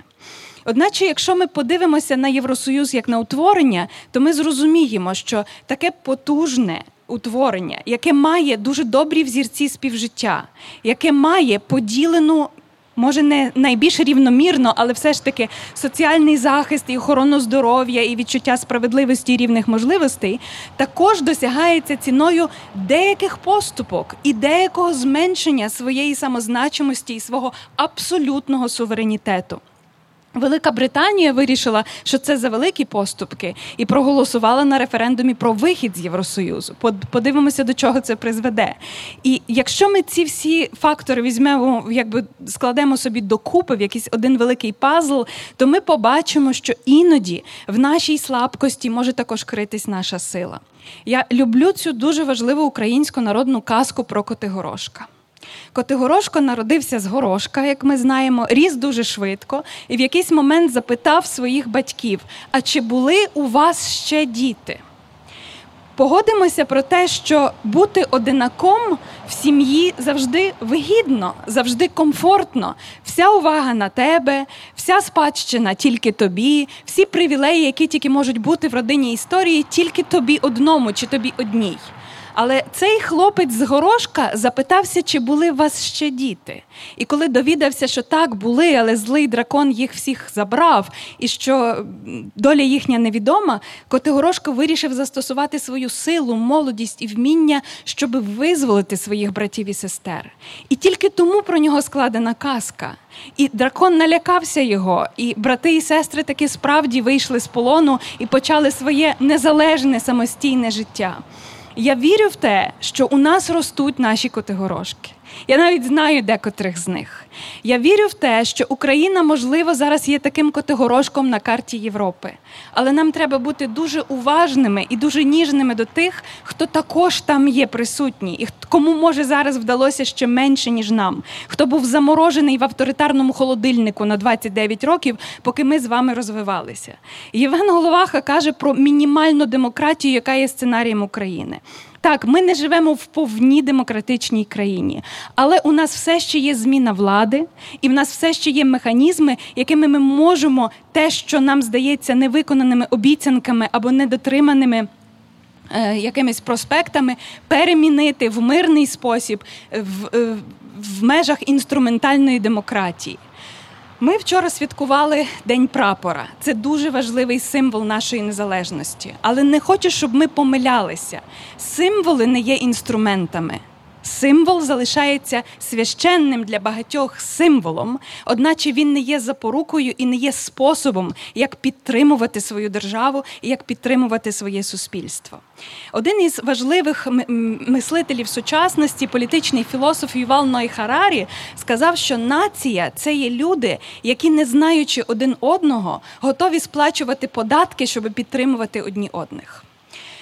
Одначе, якщо ми подивимося на Євросоюз як на утворення, то ми зрозуміємо, що таке потужне. Утворення, яке має дуже добрі взірці співжиття, яке має поділену, може не найбільш рівномірно, але все ж таки соціальний захист і охорону здоров'я і відчуття справедливості і рівних можливостей, також досягається ціною деяких поступок і деякого зменшення своєї самозначимості і свого абсолютного суверенітету. Велика Британія вирішила, що це за великі поступки, і проголосувала на референдумі про вихід з Євросоюзу. Подивимося, до чого це призведе. І якщо ми ці всі фактори візьмемо, якби складемо собі докупи в якийсь один великий пазл, то ми побачимо, що іноді в нашій слабкості може також критись наша сила. Я люблю цю дуже важливу українську народну казку про Котигорошка. Котигорошко народився з горошка, як ми знаємо, ріс дуже швидко і в якийсь момент запитав своїх батьків: а чи були у вас ще діти? Погодимося про те, що бути одинаком в сім'ї завжди вигідно, завжди комфортно. Вся увага на тебе, вся спадщина тільки тобі, всі привілеї, які тільки можуть бути в родині історії, тільки тобі одному чи тобі одній. Але цей хлопець з горошка запитався, чи були у вас ще діти. І коли довідався, що так були, але злий дракон їх всіх забрав, і що доля їхня невідома, Котигорошко вирішив застосувати свою силу, молодість і вміння, щоб визволити своїх братів і сестер. І тільки тому про нього складена казка. І дракон налякався його, і брати і сестри таки справді вийшли з полону і почали своє незалежне самостійне життя. Я вірю в те, що у нас ростуть наші котигорошки. Я навіть знаю декотрих з них. Я вірю в те, що Україна, можливо, зараз є таким котигорошком на карті Європи. Але нам треба бути дуже уважними і дуже ніжними до тих, хто також там є присутній, і кому може зараз вдалося ще менше, ніж нам, хто був заморожений в авторитарному холодильнику на 29 років, поки ми з вами розвивалися. Євген Головаха каже про мінімальну демократію, яка є сценарієм України. Так, ми не живемо в повній демократичній країні, але у нас все ще є зміна влади, і в нас все ще є механізми, якими ми можемо те, що нам здається невиконаними обіцянками або недотриманими. Е, якимись проспектами перемінити в мирний спосіб в, е, в межах інструментальної демократії. Ми вчора святкували День прапора. Це дуже важливий символ нашої незалежності. Але не хочу, щоб ми помилялися. Символи не є інструментами. Символ залишається священним для багатьох символом, одначе він не є запорукою і не є способом, як підтримувати свою державу і як підтримувати своє суспільство. Один із важливих мислителів сучасності, політичний філософ Ювал Ной Харарі, сказав, що нація це є люди, які, не знаючи один одного, готові сплачувати податки, щоб підтримувати одні одних.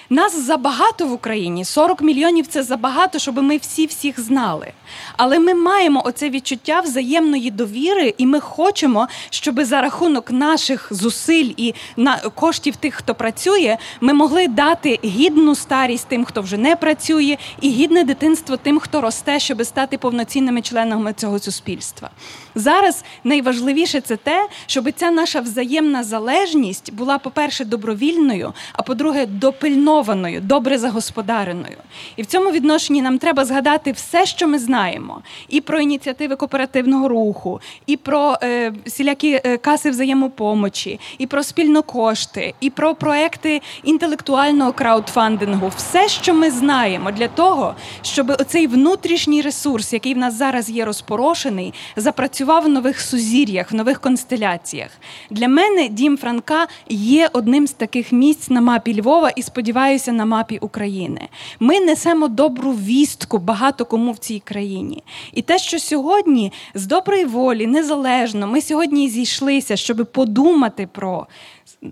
Нас забагато в Україні 40 мільйонів це забагато, щоб ми всі всіх знали. Але ми маємо оце відчуття взаємної довіри, і ми хочемо, щоб за рахунок наших зусиль і на коштів тих, хто працює, ми могли дати гідну старість тим, хто вже не працює, і гідне дитинство тим, хто росте, щоб стати повноцінними членами цього суспільства. Зараз найважливіше це те, щоб ця наша взаємна залежність була, по-перше, добровільною, а по-друге, допильнованою, добре загосподареною. І в цьому відношенні нам треба згадати все, що ми знаємо, і про ініціативи кооперативного руху, і про е, всілякі е, каси взаємопомочі, і про спільнокошти, і про проекти інтелектуального краудфандингу. Все, що ми знаємо, для того, щоб оцей внутрішній ресурс, який в нас зараз є розпорошений, запрацював працював в нових сузір'ях, в нових констеляціях. Для мене дім Франка є одним з таких місць на мапі Львова і сподіваюся на мапі України. Ми несемо добру вістку багато кому в цій країні. І те, що сьогодні з доброї волі, незалежно, ми сьогодні зійшлися, щоб подумати про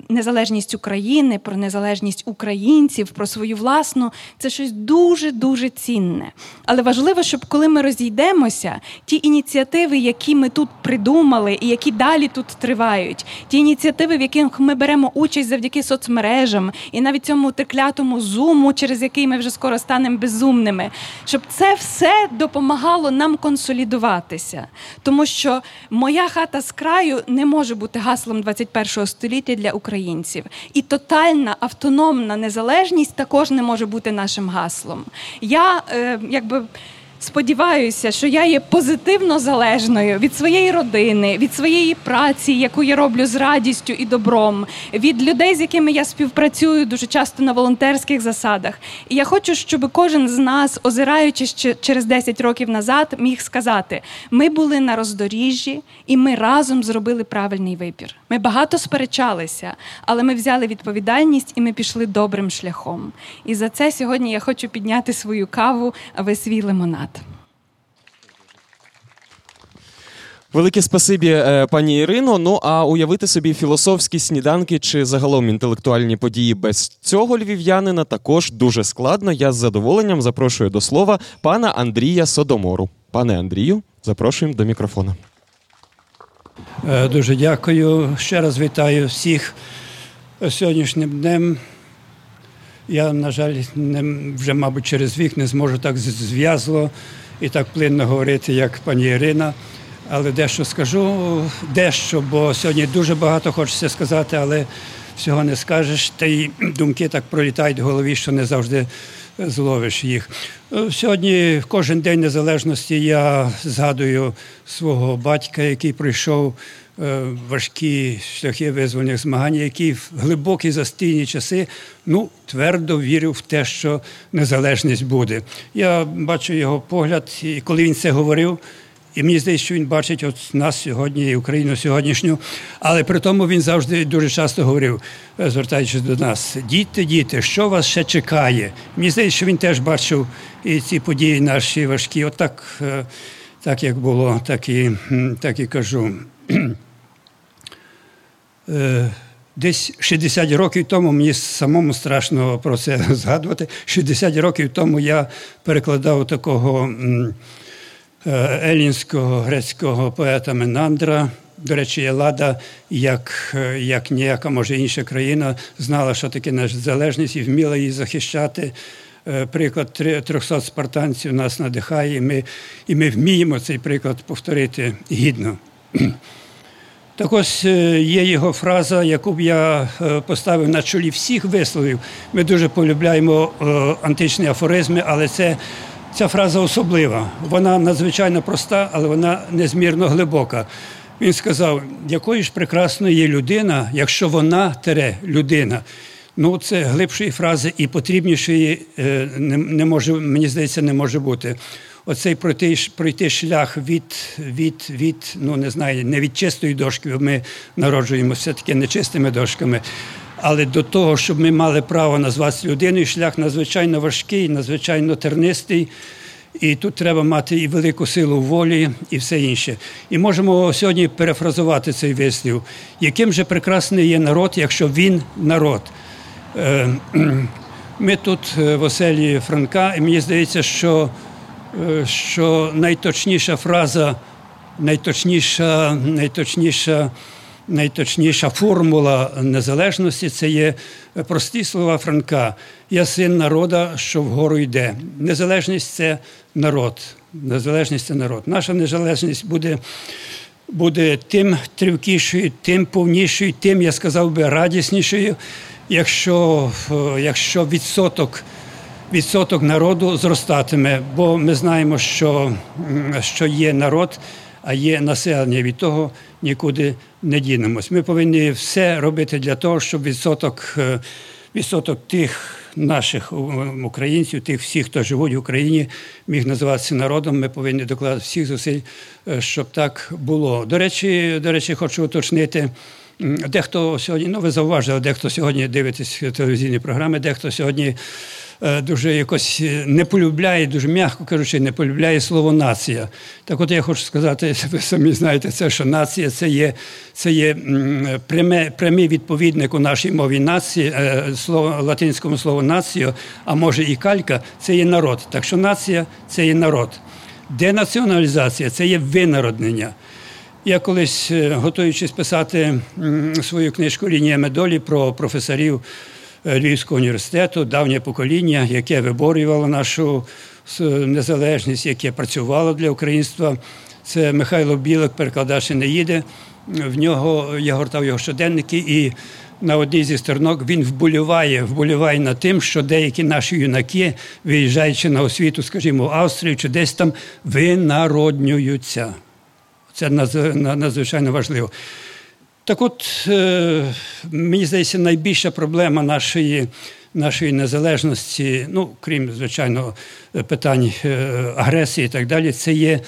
незалежність України, про незалежність українців, про свою власну це щось дуже дуже цінне. Але важливо, щоб коли ми розійдемося, ті ініціативи, які ми тут придумали, і які далі тут тривають, ті ініціативи, в яких ми беремо участь завдяки соцмережам, і навіть цьому треклятому зуму, через який ми вже скоро станемо безумними, щоб це все допомагало нам консолідуватися, тому що моя хата з краю не може бути гаслом 21 століття для українців. І тотальна автономна незалежність також не може бути нашим гаслом. Я е, якби. Сподіваюся, що я є позитивно залежною від своєї родини, від своєї праці, яку я роблю з радістю і добром, від людей, з якими я співпрацюю дуже часто на волонтерських засадах. І я хочу, щоб кожен з нас, озираючись через 10 років назад, міг сказати: ми були на роздоріжжі, і ми разом зробили правильний вибір. Ми багато сперечалися, але ми взяли відповідальність і ми пішли добрим шляхом. І за це сьогодні я хочу підняти свою каву, а ви свій лимонад. Велике спасибі, е, пані Ірино. Ну а уявити собі філософські сніданки чи загалом інтелектуальні події без цього львів'янина також дуже складно. Я з задоволенням запрошую до слова пана Андрія Содомору. Пане Андрію, запрошуємо до мікрофона. Е, дуже дякую. Ще раз вітаю всіх сьогоднішнім днем. Я, на жаль, не, вже, мабуть, через вік не зможу так зв'язло і так плинно говорити, як пані Ірина. Але дещо скажу, дещо, бо сьогодні дуже багато хочеться сказати, але всього не скажеш. Та й думки так пролітають в голові, що не завжди зловиш їх. Сьогодні, кожен день незалежності, я згадую свого батька, який пройшов е, важкі шляхи визвольних змагань, який в глибокі застійні часи ну, твердо вірив в те, що незалежність буде. Я бачу його погляд, і коли він це говорив. І мені здається, що він бачить от нас сьогодні і Україну сьогоднішню. Але при тому він завжди дуже часто говорив, е, звертаючись до нас: діти, діти, що вас ще чекає? Мені здається, що він теж бачив і ці події наші важкі. От так, е, так як було, так і, так і кажу. [CLEARS THROAT] Е, десь 60 років тому мені самому страшно про це [LAUGHS] згадувати. 60 років тому я перекладав такого елінського грецького поета Менандра. До речі, Елада, як е, як ніяка, може інша країна, знала, що таке незалежність і вміла її захищати. Приклад 300 спартанців нас надихає, і ми, і ми вміємо цей приклад повторити гідно. [CLEARS THROAT] Так ось е, є його фраза, яку б я е, поставив на чолі всіх висловів. Ми дуже полюбляємо е, античні афоризми, але це, ця фраза особлива. Вона надзвичайно проста, але вона незмірно глибока. Він сказав, якою ж прекрасною є людина, якщо вона тере людина. Ну, це глибшої фрази і потрібнішої не, не може, мені здається, не може бути оцей пройти пройти шлях від від, від, ну не знаю, не від чистої дошки, ми народжуємося все-таки нечистими дошками. Але до того, щоб ми мали право назватися людиною, шлях надзвичайно важкий, надзвичайно тернистий. І тут треба мати і велику силу волі, і все інше. І можемо сьогодні перефразувати цей вислів, яким же прекрасний є народ, якщо він народ. Е, ми тут е, в оселі Франка, і мені здається, що Е, що найточніша фраза, найточніша, найточніша, найточніша формула незалежності це є прості слова Франка. Я син народа, що вгору йде. Незалежність це народ. Незалежність це народ. Наша незалежність буде. Буде тим тривкішою, тим повнішою, тим, я сказав би, радіснішою, якщо е, якщо відсоток відсоток народу зростатиме, бо ми знаємо, що, що є народ, а є населення. Від того нікуди не дінемось. Ми повинні все робити для того, щоб відсоток, е, відсоток тих. Наших українців, тих всіх, хто живуть в Україні, міг називатися народом. Ми повинні докладати всіх зусиль, е, щоб так було. До речі, до речі, хочу уточнити. Дехто сьогодні, ну ви зауважили, дехто сьогодні дивитесь телевізійні програми, дехто сьогодні Е, дуже якось е, не полюбляє, дуже м'яко кажучи, не полюбляє слово нація. Так от я хочу сказати, [LAUGHS] ви самі знаєте, це що нація це є це є пряме, прямий відповідник у нашій мові нації, е, слово, латинському слову націю, а може і калька, це є народ. Так що нація це є народ. Денаціоналізація це є винароднення. Я колись, готуючись писати свою книжку Лініями долі про професорів Львівського університету, давнє покоління, яке виборювало нашу незалежність, яке працювало для українства. Це Михайло Білик, перекладач не їде. В нього я гортав його щоденники, і на одній зі сторінок він вболіває, вболіває над тим, що деякі наші юнаки, виїжджаючи на освіту, скажімо, в Австрію чи десь там, винароднюються. Це надзвичайно важливо. Так от, е, мені здається, найбільша проблема нашої нашої незалежності, ну, крім, звичайно, питань е, агресії і так далі, це є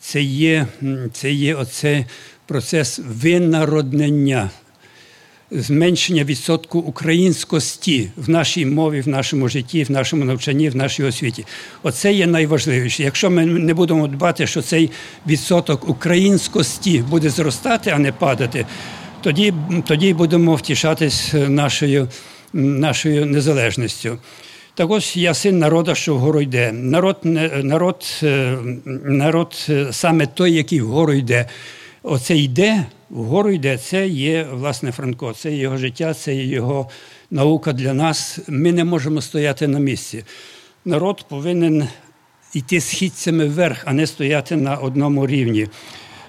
це є, це є оцей процес винароднення, зменшення відсотку українськості в нашій мові, в нашому житті, в нашому навчанні, в нашій освіті. Оце є найважливіше. Якщо ми не будемо дбати, що цей відсоток українськості буде зростати, а не падати тоді тоді будемо втішатись нашою нашою незалежністю. Так ось я син народа, що вгору йде. Народ, народ, е, народ е, саме той, який вгору йде. Оце йде, вгору йде, це є власне Франко, це його життя, це його наука для нас. Ми не можемо стояти на місці. Народ повинен йти східцями вверх, а не стояти на одному рівні.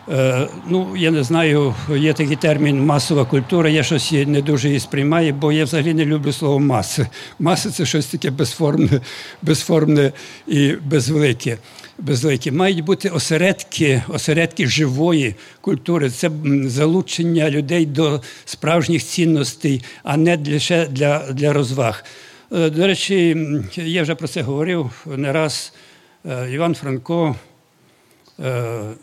Е, ну, я не знаю, є такий термін масова культура, я щось не дуже її сприймаю, бо я взагалі не люблю слово маси. Маса це щось таке безформне, безформне і безвелике. Безвелике. Мають бути осередки, осередки живої культури. Це залучення людей до справжніх цінностей, а не лише для, для розваг. Е, до речі, я вже про це говорив не раз. Е, Іван Франко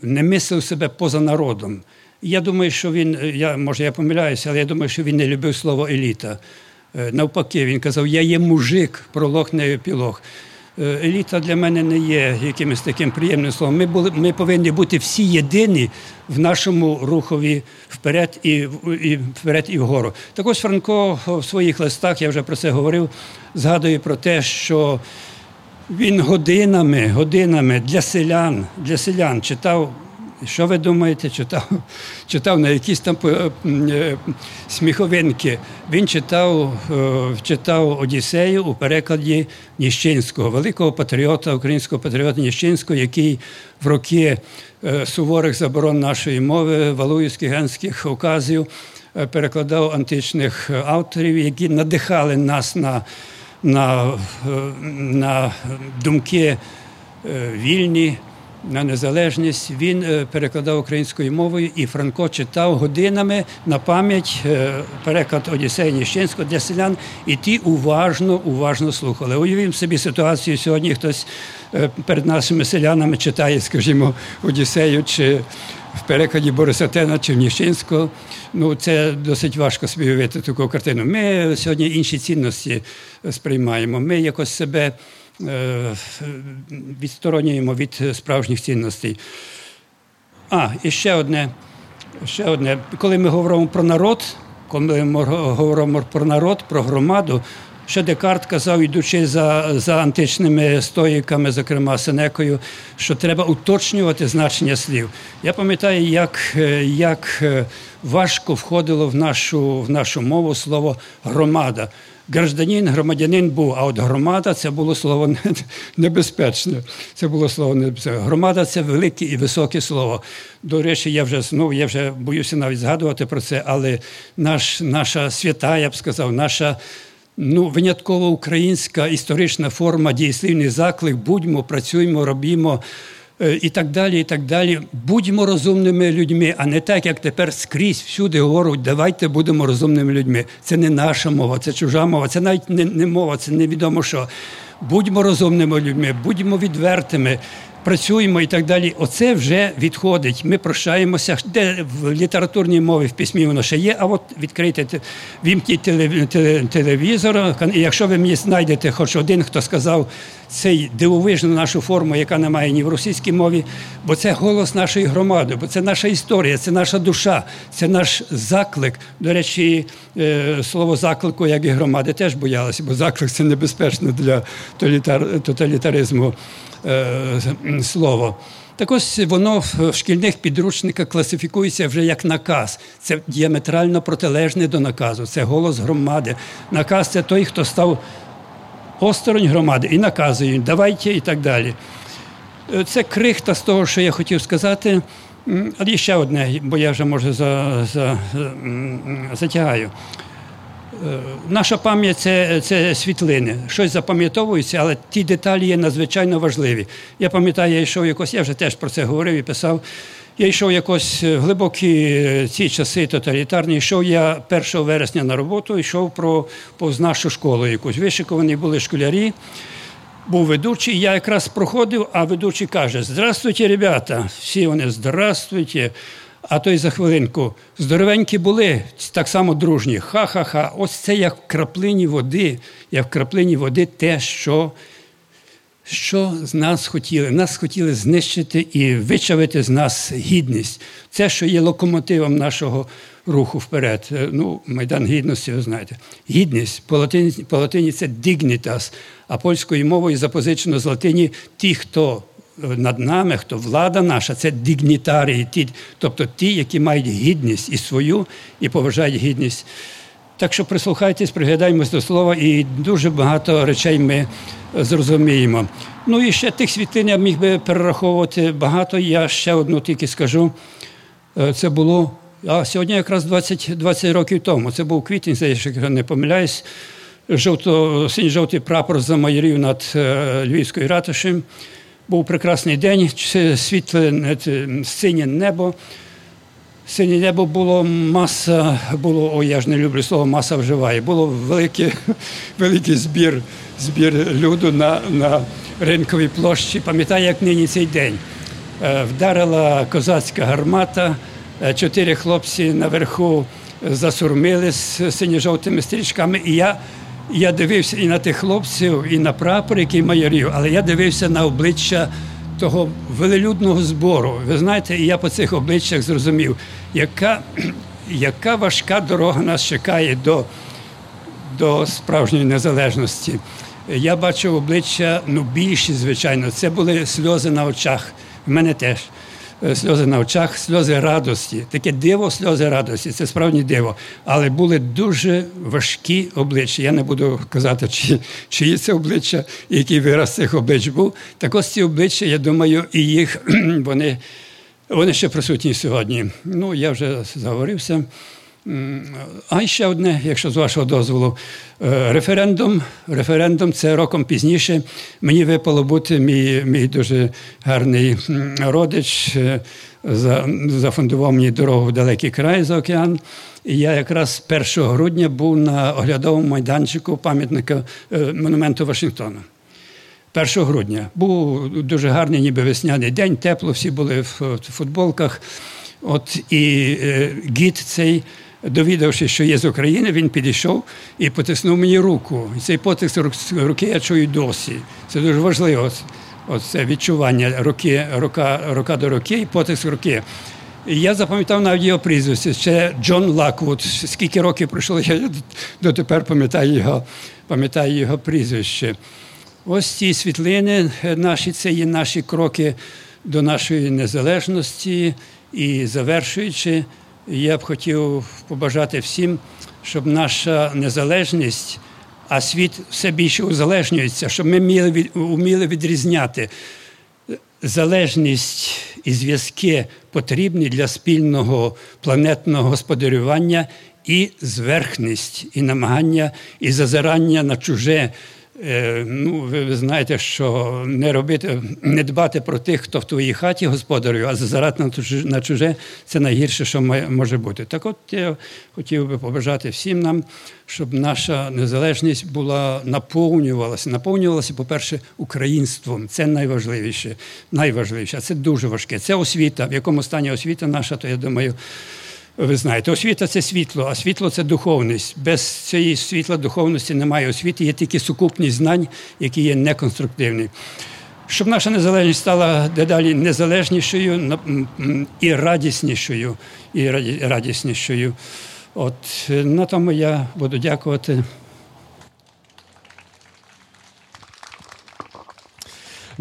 не мислив себе поза народом. Я думаю, що він, я, може, я помиляюся, але я думаю, що він не любив слово еліта. Е, навпаки, він казав, я є мужик, пролог не епілог. Е, еліта для мене не є якимось таким приємним словом. Ми були, ми повинні бути всі єдині в нашому рухові вперед і, і вперед і вгору. Так ось Франко в своїх листах, я вже про це говорив, згадує про те, що він годинами, годинами для селян, для селян читав. Що ви думаєте, читав читав на якісь там е, е, сміховинки. Він читав е, читав Одіссею у перекладі Ніщинського, великого патріота, українського патріота Ніщинського, який в роки суворих заборон нашої мови, валуївських генських указів перекладав античних авторів, які надихали нас на на, на думки вільні. На незалежність він е, перекладав українською мовою, і Франко читав годинами на пам'ять е, переклад Одіссея Ніщенського для селян, і ті уважно, уважно слухали. Уявімо собі ситуацію сьогодні. Хтось е, перед нашими селянами читає, скажімо, Одіссею чи в перекладі Бориса Тена чи Ну це досить важко собі уявити таку картину. Ми сьогодні інші цінності сприймаємо. Ми якось себе. Е, відсторонюємо від справжніх цінностей. А, і ще одне. Ще одне. Коли ми говоримо про народ, коли ми говоримо про народ, про громаду, ще Декарт казав, ідучи за за античними стоїками, зокрема Сенекою, що треба уточнювати значення слів. Я пам'ятаю, як як важко входило в нашу, в нашу мову слово громада гражданин, громадянин був, а от громада це було слово небезпечне. Це було слово небезпечне. Громада це велике і високе слово. До речі, я вже знову я вже боюся навіть згадувати про це, але наш, наша свята, я б сказав, наша. Ну, винятково українська історична форма дієслівний заклик. Будьмо, працюємо, робімо. Е, і так далі. і так далі. Будьмо розумними людьми, а не так, як тепер скрізь всюди говорять, давайте будемо розумними людьми. Це не наша мова, це чужа мова, це навіть не, не мова, це невідомо що. Будьмо розумними людьми, будьмо відвертими працюємо і так далі. Оце вже відходить. Ми прощаємося, де в літературній мові в письмі воно ще є. А от відкрийте вімкніть телевізор. Якщо ви мені знайдете хоч один, хто сказав цей дивовижну нашу форму, яка немає ні в російській мові, бо це голос нашої громади, бо це наша історія, це наша душа, це наш заклик. До речі, е, слово заклику, як і громади, теж боялися, бо заклик це небезпечно для тоталітаризму. Е, слово. Так ось воно в шкільних підручниках класифікується вже як наказ. Це діаметрально протилежне до наказу. Це голос громади. Наказ це той, хто став осторонь громади і наказує, давайте і так далі. Е, це крихта з того, що я хотів сказати. Але ще одне, бо я вже може за, за, затягаю. Е, наша пам'ять це це світлини. Щось запам'ятовується, але ті деталі є надзвичайно важливі. Я пам'ятаю, я йшов якось, я вже теж про це говорив і писав. Я йшов якось в глибокі е, ці часи тоталітарні. Йшов я 1 вересня на роботу, йшов про повз нашу школу якусь. Вишиковані були школярі. Був ведучий, я якраз проходив, а ведучий каже: Здравствуйте, ребята! Всі вони здравствуйте а то й за хвилинку. Здоровенькі були, так само дружні. Ха-ха-ха. Ось це як в краплині води, як в краплині води те, що що з нас хотіли. Нас хотіли знищити і вичавити з нас гідність. Це, що є локомотивом нашого руху вперед. Е, ну, Майдан Гідності, ви знаєте. Гідність по латині, по латині це dignitas, а польською мовою запозичено з латині ті, хто над нами, хто влада наша, це дигнітарії, ті, тобто ті, які мають гідність і свою, і поважають гідність. Так що прислухайтесь, приглядаємось до слова, і дуже багато речей ми зрозуміємо. Ну і ще тих світлин я міг би перераховувати багато. Я ще одну тільки скажу. Е, це було а сьогодні, якраз 20 20 років тому. Це був квітень, якщо не помиляюсь. Жовто, синьо-жовтий прапор замайорів над е, Львівською ратушем. Був прекрасний день, світле синє небо. Синє небо було маса, було, ой, я ж не люблю слово, маса вживає. Було великий, [LAUGHS] великий збір збір люду на на ринковій площі. Пам'ятаю, як нині цей день. е, вдарила козацька гармата, е, чотири хлопці наверху засурмили з синьо-жовтими стрічками. І я я дивився і на тих хлопців, і на прапор, який майорів, але я дивився на обличчя того велелюдного збору. Ви знаєте, і я по цих обличчях зрозумів, яка [CLEARS THROAT] яка важка дорога нас чекає до, до справжньої незалежності. Я бачив обличчя ну, більші, звичайно. Це були сльози на очах. В мене теж. Е, сльози на очах, сльози радості. Таке диво, сльози радості, це справді диво. Але були дуже важкі обличчя. Я не буду казати, чи, чиї це обличчя, який вираз цих облич був. Так ось ці обличчя, я думаю, і їх [CLEARS THROAT] вони, вони ще присутні сьогодні. Ну, я вже заговорився. А ще одне, якщо з вашого дозволу, референдум. Референдум це роком пізніше. Мені випало бути мій мій дуже гарний родич, е, зафундував мені дорогу в далекий край за океан. І я якраз 1 грудня був на оглядовому майданчику пам'ятника е, монументу Вашингтона. 1 грудня був дуже гарний, ніби весняний день, тепло, всі були в футболках. От і гід цей довідавшись, що є з України, він підійшов і потиснув мені руку. І цей потиск руки я чую досі. Це дуже важливо. Оце відчування руки, рука, рука до руки і потиск руки. І я запам'ятав навіть його прізвище. Це Джон Локвуд. Скільки років пройшло, я дотепер пам'ятаю його, пам'ятаю його прізвище. Ось ці світлини наші, це є наші кроки до нашої незалежності і завершуючи. Я б хотів побажати всім, щоб наша незалежність, а світ все більше узалежнюється, щоб ми вміли, відрізняти залежність і зв'язки потрібні для спільного планетного господарювання і зверхність, і намагання, і зазирання на чуже. Е, ну, ви знаєте, що не робити, не дбати про тих, хто в твоїй хаті господарює, а зазирати на чуже це найгірше, що може бути. Так от я хотів би побажати всім нам, щоб наша незалежність була наповнювалася. Наповнювалася, по-перше, українством. Це найважливіше. Найважливіше. Це дуже важке. Це освіта. В якому стані освіта наша, то я думаю. Ви знаєте, освіта це світло, а світло це духовність. Без цієї світла духовності немає освіти, є тільки сукупність знань, які є неконструктивні. Щоб наша незалежність стала дедалі незалежнішою і радіснішою, і радіснішою. От на тому я буду дякувати.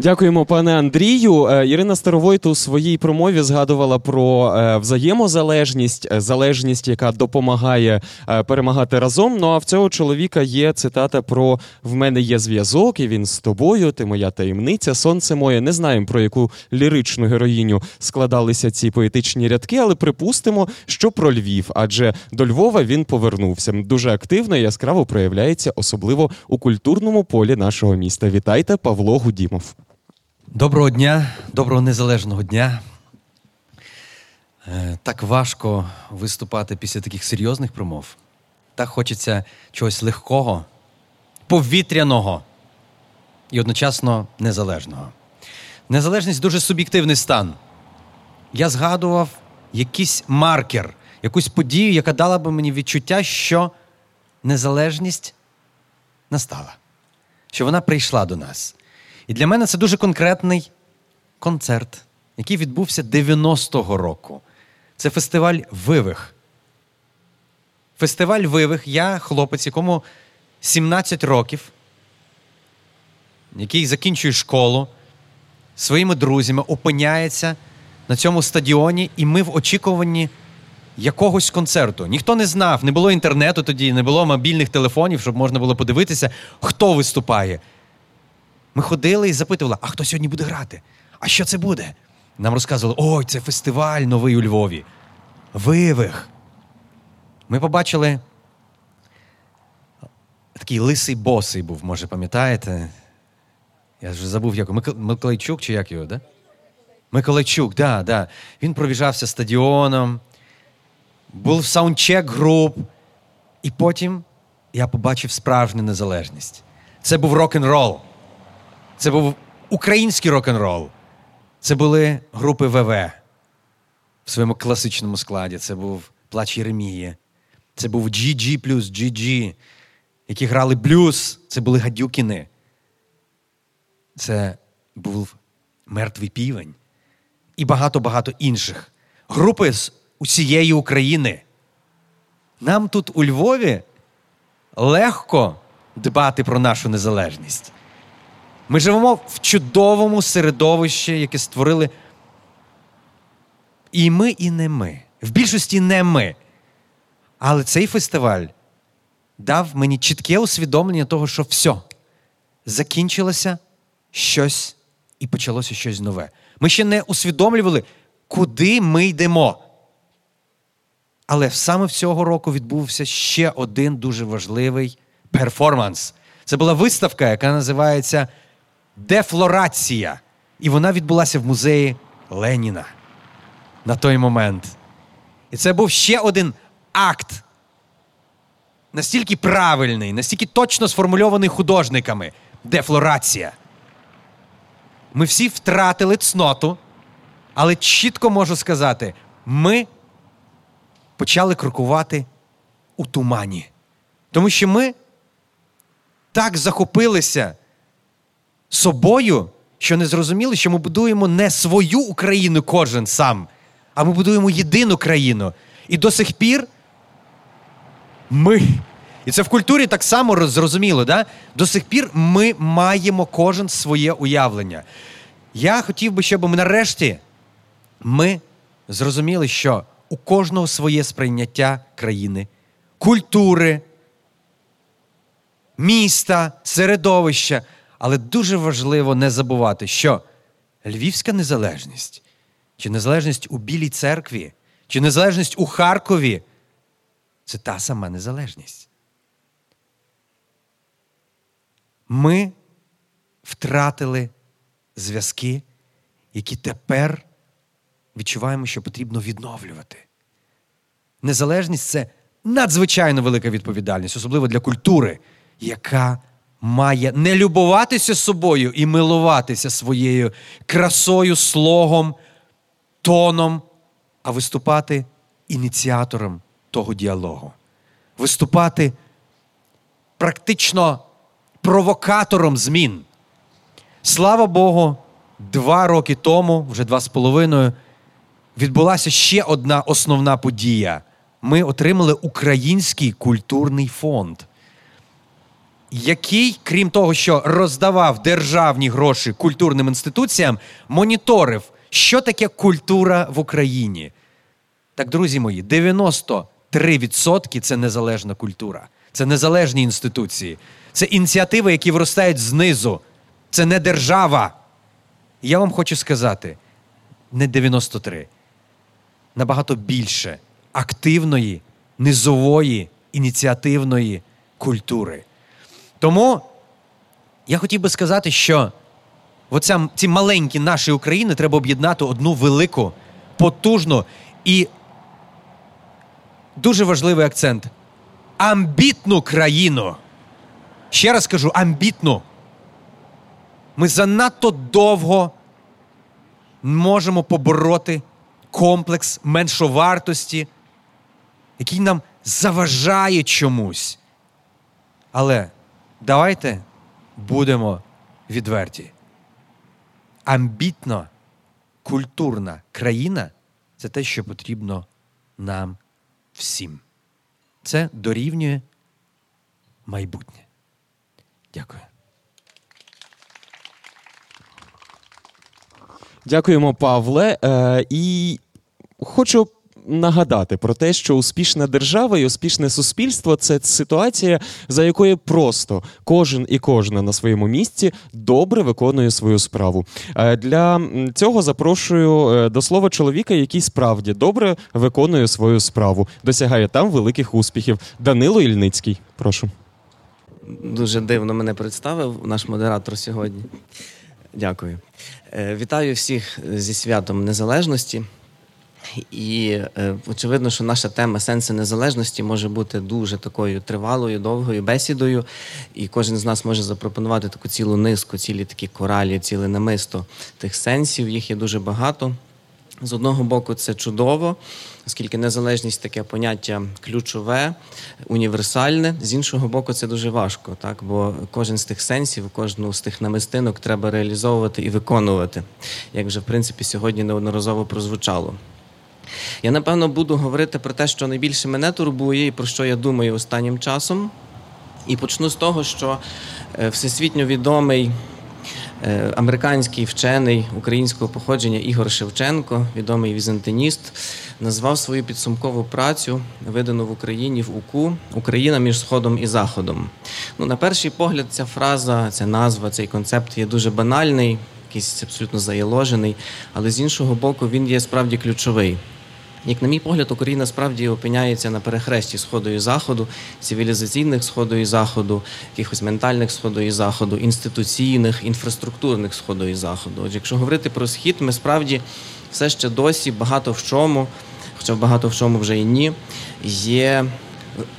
Дякуємо, пане Андрію. Е, Ірина Старовойт у своїй промові згадувала про е, взаємозалежність, е, залежність, яка допомагає перемагати разом. Ну а в цього чоловіка є цитата про в мене є зв'язок, і він з тобою. Ти моя таємниця, сонце моє. Не знаємо про яку ліричну героїню складалися ці поетичні рядки, але припустимо, що про Львів, адже до Львова він повернувся. Дуже активно і яскраво проявляється, особливо у культурному полі нашого міста. Вітайте, Павло Гудімов. Доброго дня, доброго незалежного дня. Е, так важко виступати після таких серйозних промов. Так хочеться чогось легкого, повітряного і одночасно незалежного. Незалежність дуже суб'єктивний стан. Я згадував якийсь маркер, якусь подію, яка дала би мені відчуття, що незалежність настала, що вона прийшла до нас. І для мене це дуже конкретний концерт, який відбувся 90-го року. Це фестиваль Вивих. Фестиваль Вивих. Я хлопець, якому 17 років, який закінчує школу, своїми друзями опиняється на цьому стадіоні, і ми в очікуванні якогось концерту. Ніхто не знав, не було інтернету тоді, не було мобільних телефонів, щоб можна було подивитися, хто виступає. Ми ходили і запитували, а хто сьогодні буде грати? А що це буде? Нам розказували, ой, це фестиваль новий у Львові. Вивих. Ми побачили. Такий лисий босий був, може, пам'ятаєте? Я вже забув, як Мик... Миколайчук чи як його, да? Миколайчук, да, да. Він пробіжався стадіоном, був саундчек груп, і потім я побачив справжню незалежність. Це був рок-н-рол. Це був український рок-н-рол. Це були групи ВВ в своєму класичному складі. Це був Плач Єремії, це був GG плюс GG, які грали блюз, це були гадюкіни. Це був мертвий півень і багато-багато інших. Групи з усієї України. Нам тут у Львові легко дбати про нашу незалежність. Ми живемо в чудовому середовищі, яке створили і ми, і не ми. В більшості не ми. Але цей фестиваль дав мені чітке усвідомлення того, що все, закінчилося щось і почалося щось нове. Ми ще не усвідомлювали, куди ми йдемо. Але саме в цього року відбувся ще один дуже важливий перформанс. Це була виставка, яка називається Дефлорація. І вона відбулася в музеї Леніна на той момент. І це був ще один акт. Настільки правильний, настільки точно сформульований художниками. Дефлорація. Ми всі втратили цноту, але чітко можу сказати, ми почали крокувати у тумані. Тому що ми так захопилися собою, що не зрозуміли, що ми будуємо не свою Україну кожен сам, а ми будуємо єдину країну. І до сих пір ми. І це в культурі так само зрозуміло, да? до сих пір ми маємо кожен своє уявлення. Я хотів би, щоб ми нарешті ми зрозуміли, що у кожного своє сприйняття країни, культури, міста, середовища. Але дуже важливо не забувати, що Львівська незалежність, чи незалежність у Білій церкві, чи незалежність у Харкові це та сама незалежність. Ми втратили зв'язки, які тепер відчуваємо, що потрібно відновлювати. Незалежність це надзвичайно велика відповідальність, особливо для культури, яка має не любуватися собою і милуватися своєю красою, слогом, тоном, а виступати ініціатором того діалогу. Виступати практично провокатором змін. Слава Богу, два роки тому, вже два з половиною, відбулася ще одна основна подія. Ми отримали Український культурний фонд який, крім того, що роздавав державні гроші культурним інституціям, моніторив, що таке культура в Україні. Так, друзі мої, 93% це незалежна культура, це незалежні інституції, це ініціативи, які виростають знизу. Це не держава. Я вам хочу сказати: не 93, набагато більше активної, низової, ініціативної культури. Тому я хотів би сказати, що оця, ці маленькі наші України треба об'єднати одну велику, потужну і дуже важливий акцент амбітну країну. Ще раз кажу, амбітну. Ми занадто довго можемо побороти комплекс меншовартості, який нам заважає чомусь. Але Давайте будемо відверті. Амбітна культурна країна це те, що потрібно нам всім. Це дорівнює майбутнє. Дякую. Дякуємо, Павле. Е, І хочу нагадати про те, що успішна держава і успішне суспільство це ситуація, за якою просто кожен і кожна на своєму місці добре виконує свою справу. Е, для цього запрошую е, до слова чоловіка, який справді добре виконує свою справу, досягає там великих успіхів. Данило Ільницький, прошу. Дуже дивно мене представив наш модератор сьогодні. Дякую. Е, вітаю всіх зі святом Незалежності. І е, очевидно, що наша тема сенси незалежності може бути дуже такою тривалою, довгою бесідою, і кожен з нас може запропонувати таку цілу низку, цілі такі коралі, ціле намисто тих сенсів. Їх є дуже багато. З одного боку, це чудово, оскільки незалежність таке поняття ключове, універсальне. З іншого боку, це дуже важко, так? бо кожен з тих сенсів, кожну з тих намистинок треба реалізовувати і виконувати, як вже в принципі сьогодні неодноразово прозвучало. Я напевно буду говорити про те, що найбільше мене турбує, і про що я думаю останнім часом. І почну з того, що е, всесвітньо відомий Е, американський вчений українського походження Ігор Шевченко, відомий візантиніст, назвав свою підсумкову працю, видану в Україні в УКУ Україна між Сходом і Заходом. Ну, На перший погляд, ця фраза, ця назва, цей концепт є дуже банальний, якийсь абсолютно заєложений, але з іншого боку, він є справді ключовий. Як, на мій погляд, Україна справді опиняється на перехресті сходу і заходу, цивілізаційних сходу і заходу, якихось ментальних сходу і заходу, інституційних, інфраструктурних сходу і заходу. Отже, якщо говорити про схід, ми справді все ще досі багато в чому, хоча багато в чому вже і ні, є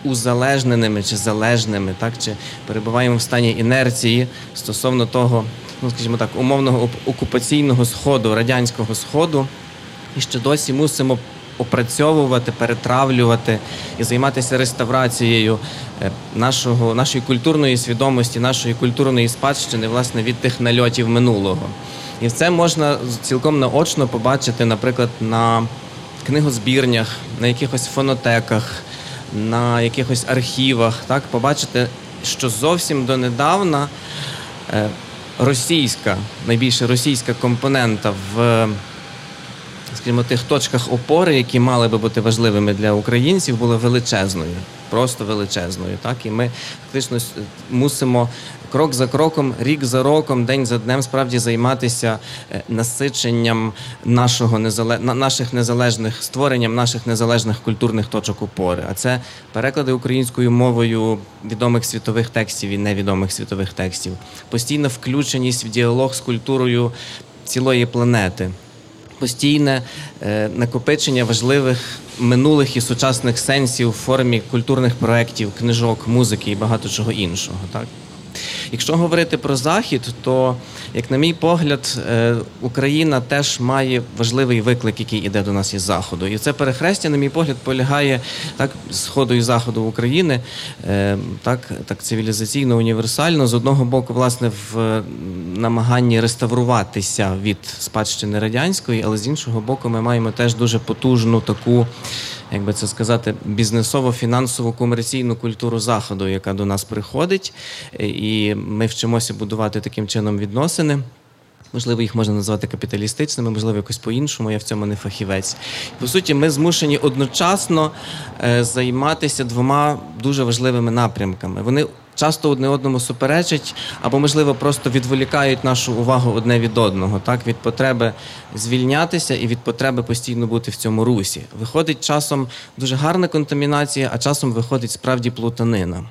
узалежненими чи залежними, так чи перебуваємо в стані інерції стосовно того, ну скажімо так, умовного окупаційного сходу, радянського сходу. І ще досі мусимо опрацьовувати, перетравлювати і займатися реставрацією е, нашого, нашої культурної свідомості, нашої культурної спадщини, власне, від тих нальотів минулого. І це можна цілком наочно побачити, наприклад, на книгозбірнях, на якихось фонотеках, на якихось архівах, так, побачити, що зовсім донедавна е, російська, найбільше російська компонента в скажімо, тих точках опори, які мали би бути важливими для українців, були величезною, просто величезною. Так і ми фактично мусимо крок за кроком, рік за роком, день за днем справді займатися е, насиченням нашого незале... наших незалежних створенням наших незалежних культурних точок опори. А це переклади українською мовою відомих світових текстів і невідомих світових текстів, постійна включеність в діалог з культурою цілої планети постійне е, накопичення важливих минулих і сучасних сенсів в формі культурних проєктів, книжок, музики і багато чого іншого. Так? Якщо говорити про захід, то, як на мій погляд, е, Україна теж має важливий виклик, який іде до нас із заходу. І це перехрестя, на мій погляд, полягає так сходу і заходу України, е, так так цивілізаційно, універсально з одного боку, власне, в намаганні реставруватися від спадщини радянської, але з іншого боку, ми маємо теж дуже потужну таку як би це сказати, бізнесово-фінансову комерційну культуру заходу, яка до нас приходить, і ми вчимося будувати таким чином відносини. Можливо, їх можна назвати капіталістичними, можливо, якось по-іншому. Я в цьому не фахівець. По суті, ми змушені одночасно е, займатися двома дуже важливими напрямками. Вони часто одне одному суперечать або, можливо, просто відволікають нашу увагу одне від одного, так від потреби звільнятися і від потреби постійно бути в цьому русі. Виходить часом дуже гарна контамінація, а часом виходить справді плутанина.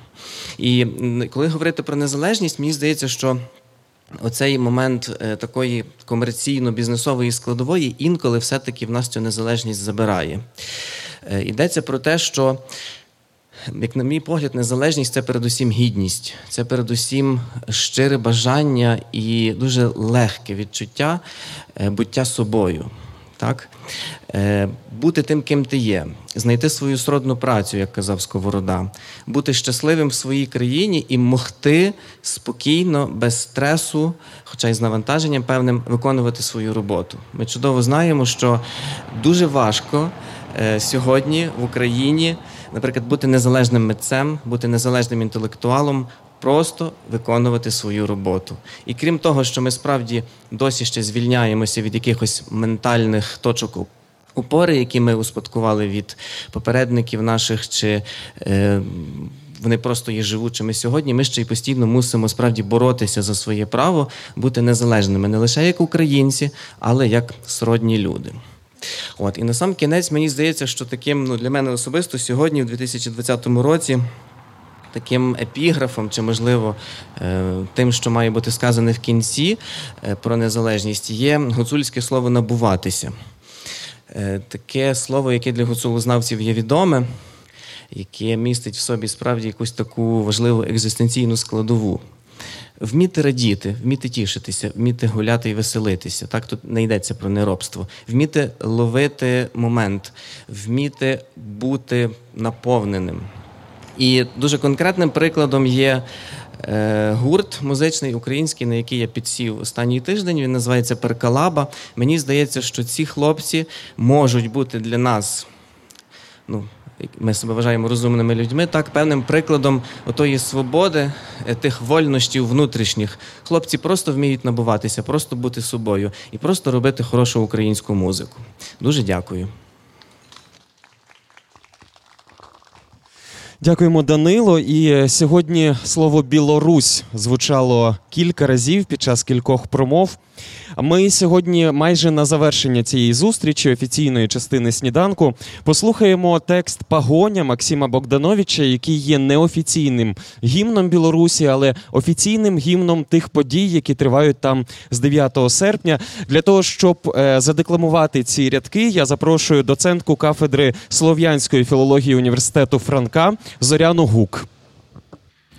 І коли говорити про незалежність, мені здається, що Оцей момент е, такої комерційно-бізнесової складової інколи все-таки в нас цю незалежність забирає. Е, йдеться про те, що як на мій погляд, незалежність це передусім гідність, це передусім щире бажання і дуже легке відчуття е, буття собою. Так? Е, бути тим, ким ти є, знайти свою сродну працю, як казав Сковорода, бути щасливим в своїй країні і могти спокійно, без стресу, хоча й з навантаженням певним, виконувати свою роботу. Ми чудово знаємо, що дуже важко е, сьогодні в Україні наприклад, бути незалежним митцем, бути незалежним інтелектуалом, просто виконувати свою роботу. І крім того, що ми справді досі ще звільняємося від якихось ментальних точок. Упори, які ми успадкували від попередників наших, чи е, вони просто є живучими сьогодні. Ми ще й постійно мусимо справді боротися за своє право бути незалежними не лише як українці, але як сродні люди. От і на сам кінець мені здається, що таким ну для мене особисто сьогодні, в 2020 році. Таким епіграфом, чи, можливо, е, тим, що має бути сказане в кінці е, про незалежність, є гуцульське слово набуватися. Е, таке слово, яке для гуцулознавців є відоме, яке містить в собі справді якусь таку важливу екзистенційну складову. Вміти радіти, вміти тішитися, вміти гуляти і веселитися. Так тут не йдеться про неробство. Вміти ловити момент, вміти бути наповненим. І дуже конкретним прикладом є е, гурт музичний український, на який я підсів останній тиждень. Він називається Перкалаба. Мені здається, що ці хлопці можуть бути для нас. ну, ми себе вважаємо розумними людьми, так певним прикладом отої свободи, е, тих вольностей внутрішніх. Хлопці просто вміють набуватися, просто бути собою і просто робити хорошу українську музику. Дуже дякую. Дякуємо, Данило. І е, сьогодні слово Білорусь звучало кілька разів під час кількох промов. Ми сьогодні, майже на завершення цієї зустрічі, офіційної частини сніданку, послухаємо текст Пагоня Максима Богдановича, який є неофіційним гімном Білорусі, але офіційним гімном тих подій, які тривають там з 9 серпня. Для того щоб е, задекламувати ці рядки, я запрошую доцентку кафедри слов'янської філології університету Франка Зоряну Гук.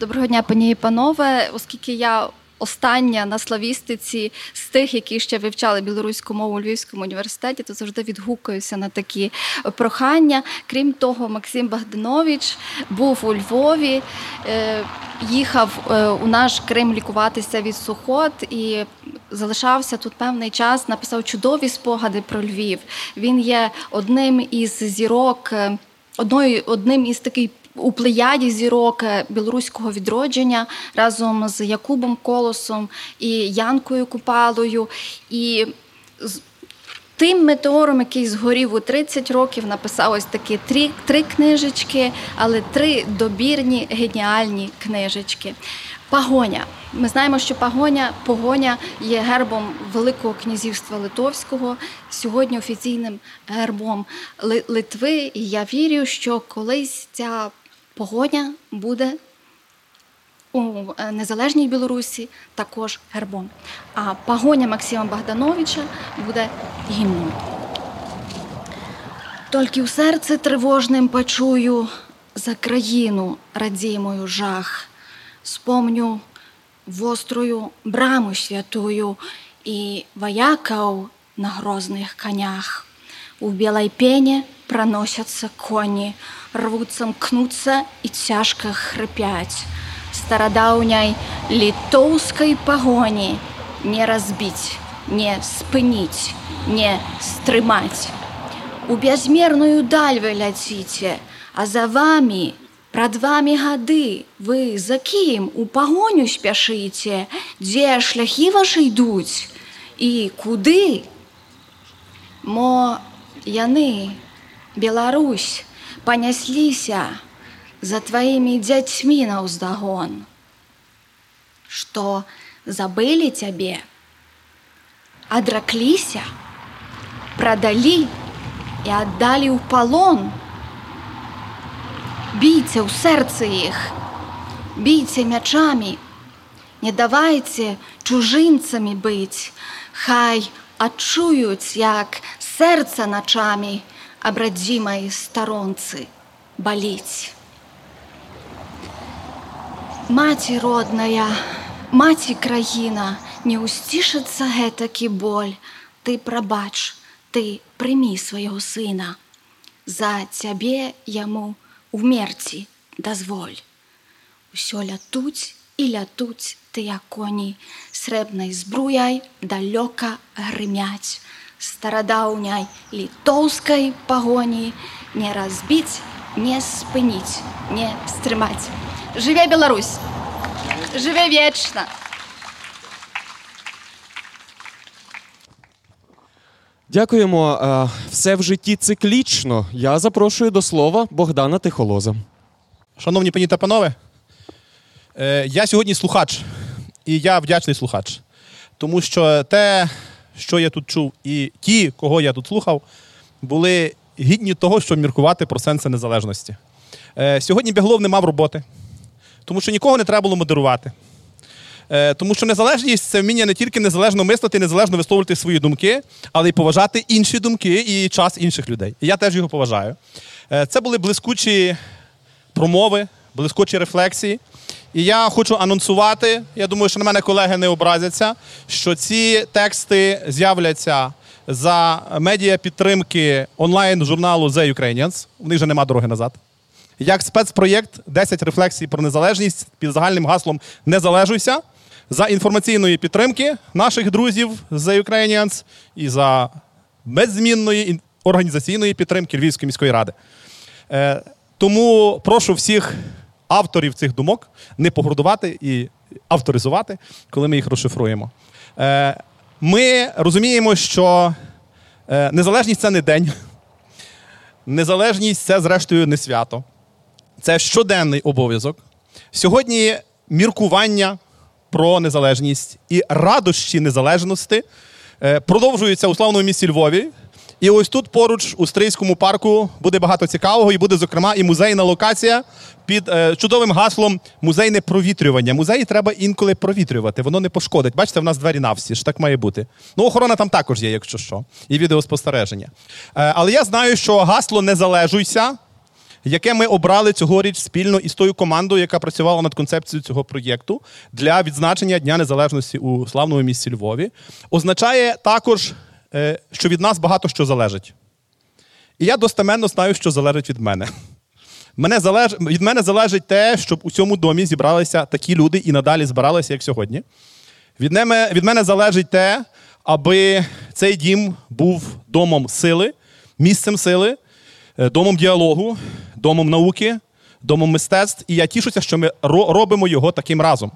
Доброго дня, пані і панове. Оскільки я остання на славістиці з тих, які ще вивчали білоруську мову у Львівському університеті, то завжди відгукуюся на такі прохання. Крім того, Максим Богданович був у Львові, е, їхав е, у наш Крим лікуватися від сухот і залишався тут певний час. Написав чудові спогади про Львів. Він є одним із зірок. Е, одною одним із таких у плеяді зірок е, білоруського відродження разом з Якубом Колосом і Янкою Купалою. І Тим метеором, який згорів у 30 років, написав ось такі три три книжечки, але три добірні геніальні книжечки. Пагоня. Ми знаємо, що пагоня погоня є гербом Великого князівства Литовського, сьогодні офіційним гербом Литви. І я вірю, що колись ця погоня буде у е, незалежній Білорусі також гербом. А погоня Максима Богдановича буде гімном. Тільки в серце тривожним почую за країну радімою жах, спомню вострую браму святую і вояков на грозних конях. У белой пене проносятся кони, рвутся, мкнуться и тяжко хрипять. Стародаўняй літоўскай пагоні не разбіць, не спыніць, не стрымаць. У бязмерную даль вы ляціце, а за вами прад вами гады вы за кім у пагоню спяшыце, дзе шляхі вашы ідуць і куды? Мо яны, Беларусь, понеслися за твоими дзяцьмі на ўздагон, што забылі цябе, адракліся, прадалі і аддалі ў палон. Бійце ў сэрцы іх, бійце мячамі, не давайце чужынцамі быць, Хай адчуюць, як сэрца начамі, об родимой сторонцы болеть. Маці родная, маці краіна, не усцішыцца гэтакі боль, ты прабач, ты прымі свайго сына. За цябе яму умерці дазволь. Усё лятуць і лятуць тыя коні, срэбнай збруяй далёка грымяць старадаўняй літоўскай пагоні не разбіць, не спыніць, не стрымаць. Жыве Беларусь! Жыве вечна! Дякуємо. Все в житті циклічно. Я запрошую до слова Богдана Тихолоза. Шановні пані та панове, е, я сьогодні слухач, і я вдячний слухач, тому що те, що я тут чув, і ті, кого я тут слухав, були гідні того, щоб міркувати про сенси незалежності. Е, Сьогодні Біглов не мав роботи, тому що нікого не треба було модерувати. Е, тому що незалежність це вміння не тільки незалежно мислити, незалежно висловлювати свої думки, але й поважати інші думки і час інших людей. І я теж його поважаю. Е, це були блискучі промови, блискучі рефлексії. І я хочу анонсувати. Я думаю, що на мене колеги не образяться, що ці тексти з'являться за медіа підтримки онлайн журналу The Ukrainians. У них вже нема дороги назад. Як спецпроєкт 10 рефлексій про незалежність під загальним гаслом Не залежуйся за інформаційної підтримки наших друзів The Ukrainians і за беззмінної організаційної підтримки Львівської міської ради. Е, тому прошу всіх авторів цих думок не погордувати і авторизувати, коли ми їх розшифруємо. Е, ми розуміємо, що е, незалежність це не день, незалежність це, зрештою, не свято. Це щоденний обов'язок. Сьогодні міркування про незалежність і радощі незалежності е, продовжуються у славному місті Львові. І ось тут поруч у Стрийському парку буде багато цікавого, і буде, зокрема, і музейна локація під е, чудовим гаслом музейне провітрювання. Музеї треба інколи провітрювати, воно не пошкодить. Бачите, в нас двері навсі, ж так має бути. Ну, охорона там також є, якщо що, і відеоспостереження. Е, але я знаю, що гасло не залежуйся. Яке ми обрали цьогоріч спільно із тою командою, яка працювала над концепцією цього проєкту для відзначення Дня Незалежності у славному місті Львові, означає також що від нас багато що залежить. І я достеменно знаю, що залежить від мене. Мене залеж... Від мене залежить те, щоб у цьому домі зібралися такі люди і надалі збиралися, як сьогодні. Від мене, від мене залежить те, аби цей дім був домом сили, місцем сили, е, домом діалогу, домом науки, домом мистецтв. І я тішуся, що ми робимо його таким разом.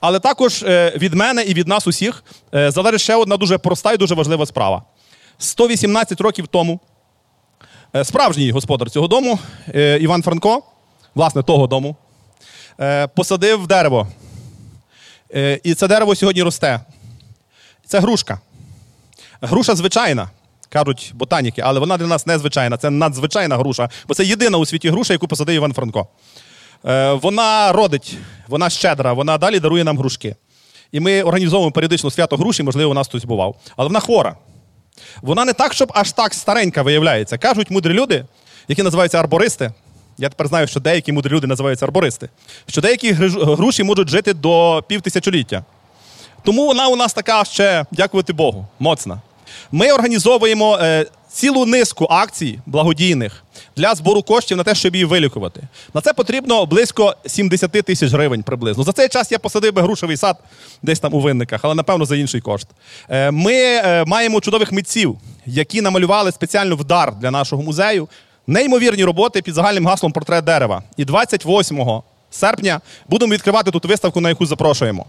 Але також е, від мене і від нас усіх е, залежить ще одна дуже проста і дуже важлива справа. 118 років тому е, справжній господар цього дому, Іван Франко, власне, того дому, посадив дерево. І це дерево сьогодні росте. Це грушка. Груша звичайна, кажуть ботаніки, але вона для нас незвичайна. Це надзвичайна груша, бо це єдина у світі груша, яку посадив Іван Франко. Е, вона родить, вона щедра, вона далі дарує нам грушки. І ми організовуємо періодично свято груші, можливо, у нас хтось бував. Але вона хвора. Вона не так, щоб аж так старенька виявляється. Кажуть мудрі люди, які називаються арбористи. Я тепер знаю, що деякі мудрі люди називаються арбористи, що деякі груші можуть жити до півтисячоліття. Тому вона у нас така ще, дякувати Богу, моцна. Ми організовуємо е, цілу низку акцій благодійних для збору коштів на те, щоб її вилікувати. На це потрібно близько 70 тисяч гривень приблизно. За цей час я посадив би грушевий сад десь там у винниках, але напевно за інший кошт. Е, ми е, маємо чудових митців, які намалювали спеціально в дар для нашого музею. Неймовірні роботи під загальним гаслом портрет дерева. І 28 серпня будемо відкривати тут виставку, на яку запрошуємо.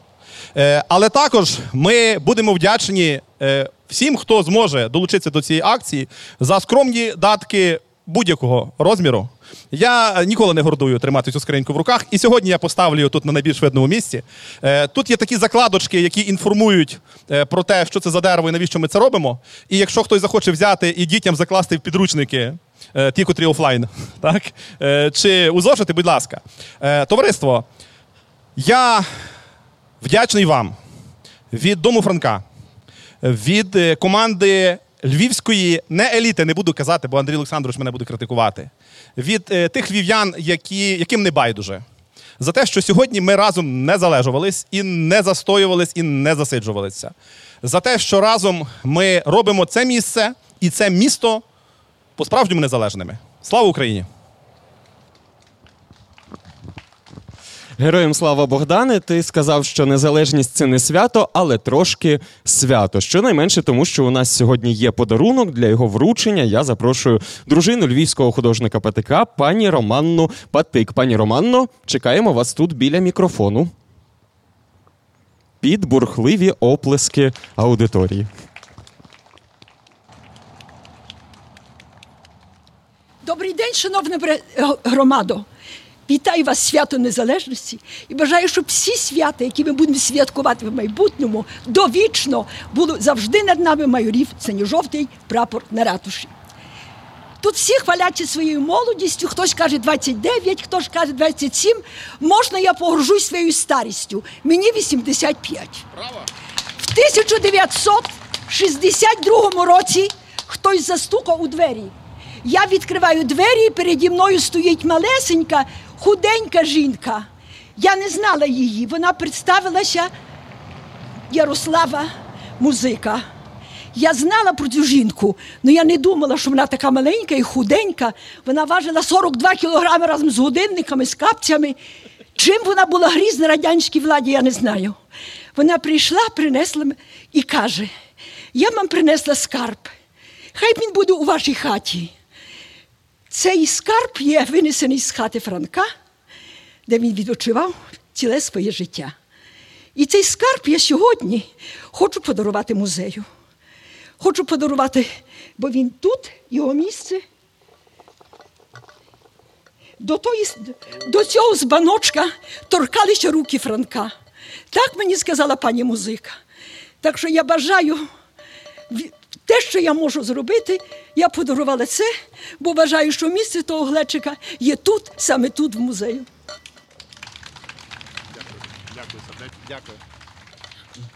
Е, але також ми будемо вдячні всім, хто зможе долучитися до цієї акції за скромні датки будь-якого розміру. Я ніколи не гордую тримати цю скриньку в руках. І сьогодні я поставлю її тут на найбільш видному місці. Е, тут є такі закладочки, які інформують е, про те, що це за дерево і навіщо ми це робимо. І якщо хтось захоче взяти і дітям закласти в підручники, е, ті, котрі офлайн, [LAUGHS] так? чи у зошити, будь ласка. Товариство, я вдячний вам від Дому Франка від е, команди львівської не еліти, не буду казати, бо Андрій Олександрович мене буде критикувати. Від е, тих львів'ян, які, яким не байдуже. За те, що сьогодні ми разом не залежувались і не застоювались, і не засиджувалися. За те, що разом ми робимо це місце і це місто по-справжньому незалежними. Слава Україні! Героям слава Богдане, ти сказав, що незалежність це не свято, але трошки свято. Щонайменше тому, що у нас сьогодні є подарунок для його вручення. Я запрошую дружину львівського художника ПТК, пані Романну Патик. Пані Романно, чекаємо вас тут біля мікрофону. Під бурхливі оплески аудиторії. Добрий день, шановна громадо. Вітаю вас свято Незалежності і бажаю, щоб всі свята, які ми будемо святкувати в майбутньому, довічно було завжди над нами майорів синьо-жовтий прапор на ратуші. Тут всі хваляться своєю молодістю, хтось каже 29, хтось каже 27. Можна я погружусь своєю старістю. Мені 85. Браво! В 1962 році хтось застукав у двері. Я відкриваю двері, і переді мною стоїть малесенька, худенька жінка. Я не знала її. Вона представилася Ярослава музика. Я знала про цю жінку, але я не думала, що вона така маленька і худенька. Вона важила 42 кілограми разом з годинниками, з капцями. Чим вона була грізна радянській владі, я не знаю. Вона прийшла, принесла і каже: я вам принесла скарб. Хай він буде у вашій хаті. Цей скарб є винесений з хати Франка, де він відпочивав ціле своє життя. І цей скарб я сьогодні хочу подарувати музею. Хочу подарувати, бо він тут, його місце. До, тої, до цього збаночка торкалися руки Франка. Так мені сказала пані музика. Так що я бажаю те, що я можу зробити, я подарувала це, бо вважаю, що місце того глечика є тут, саме тут, в музею. Дякую. Дякую.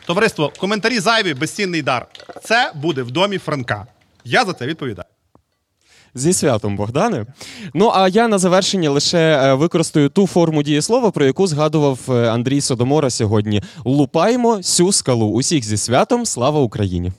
Товариство, коментарі зайві, безцінний дар. Це буде в домі Франка. Я за це відповідаю. Зі святом, Богдане. Ну а я на завершення лише е, використаю ту форму дієслова, про яку згадував е, Андрій Содомора сьогодні. Лупаймо сю скалу. Усіх зі святом. Слава Україні!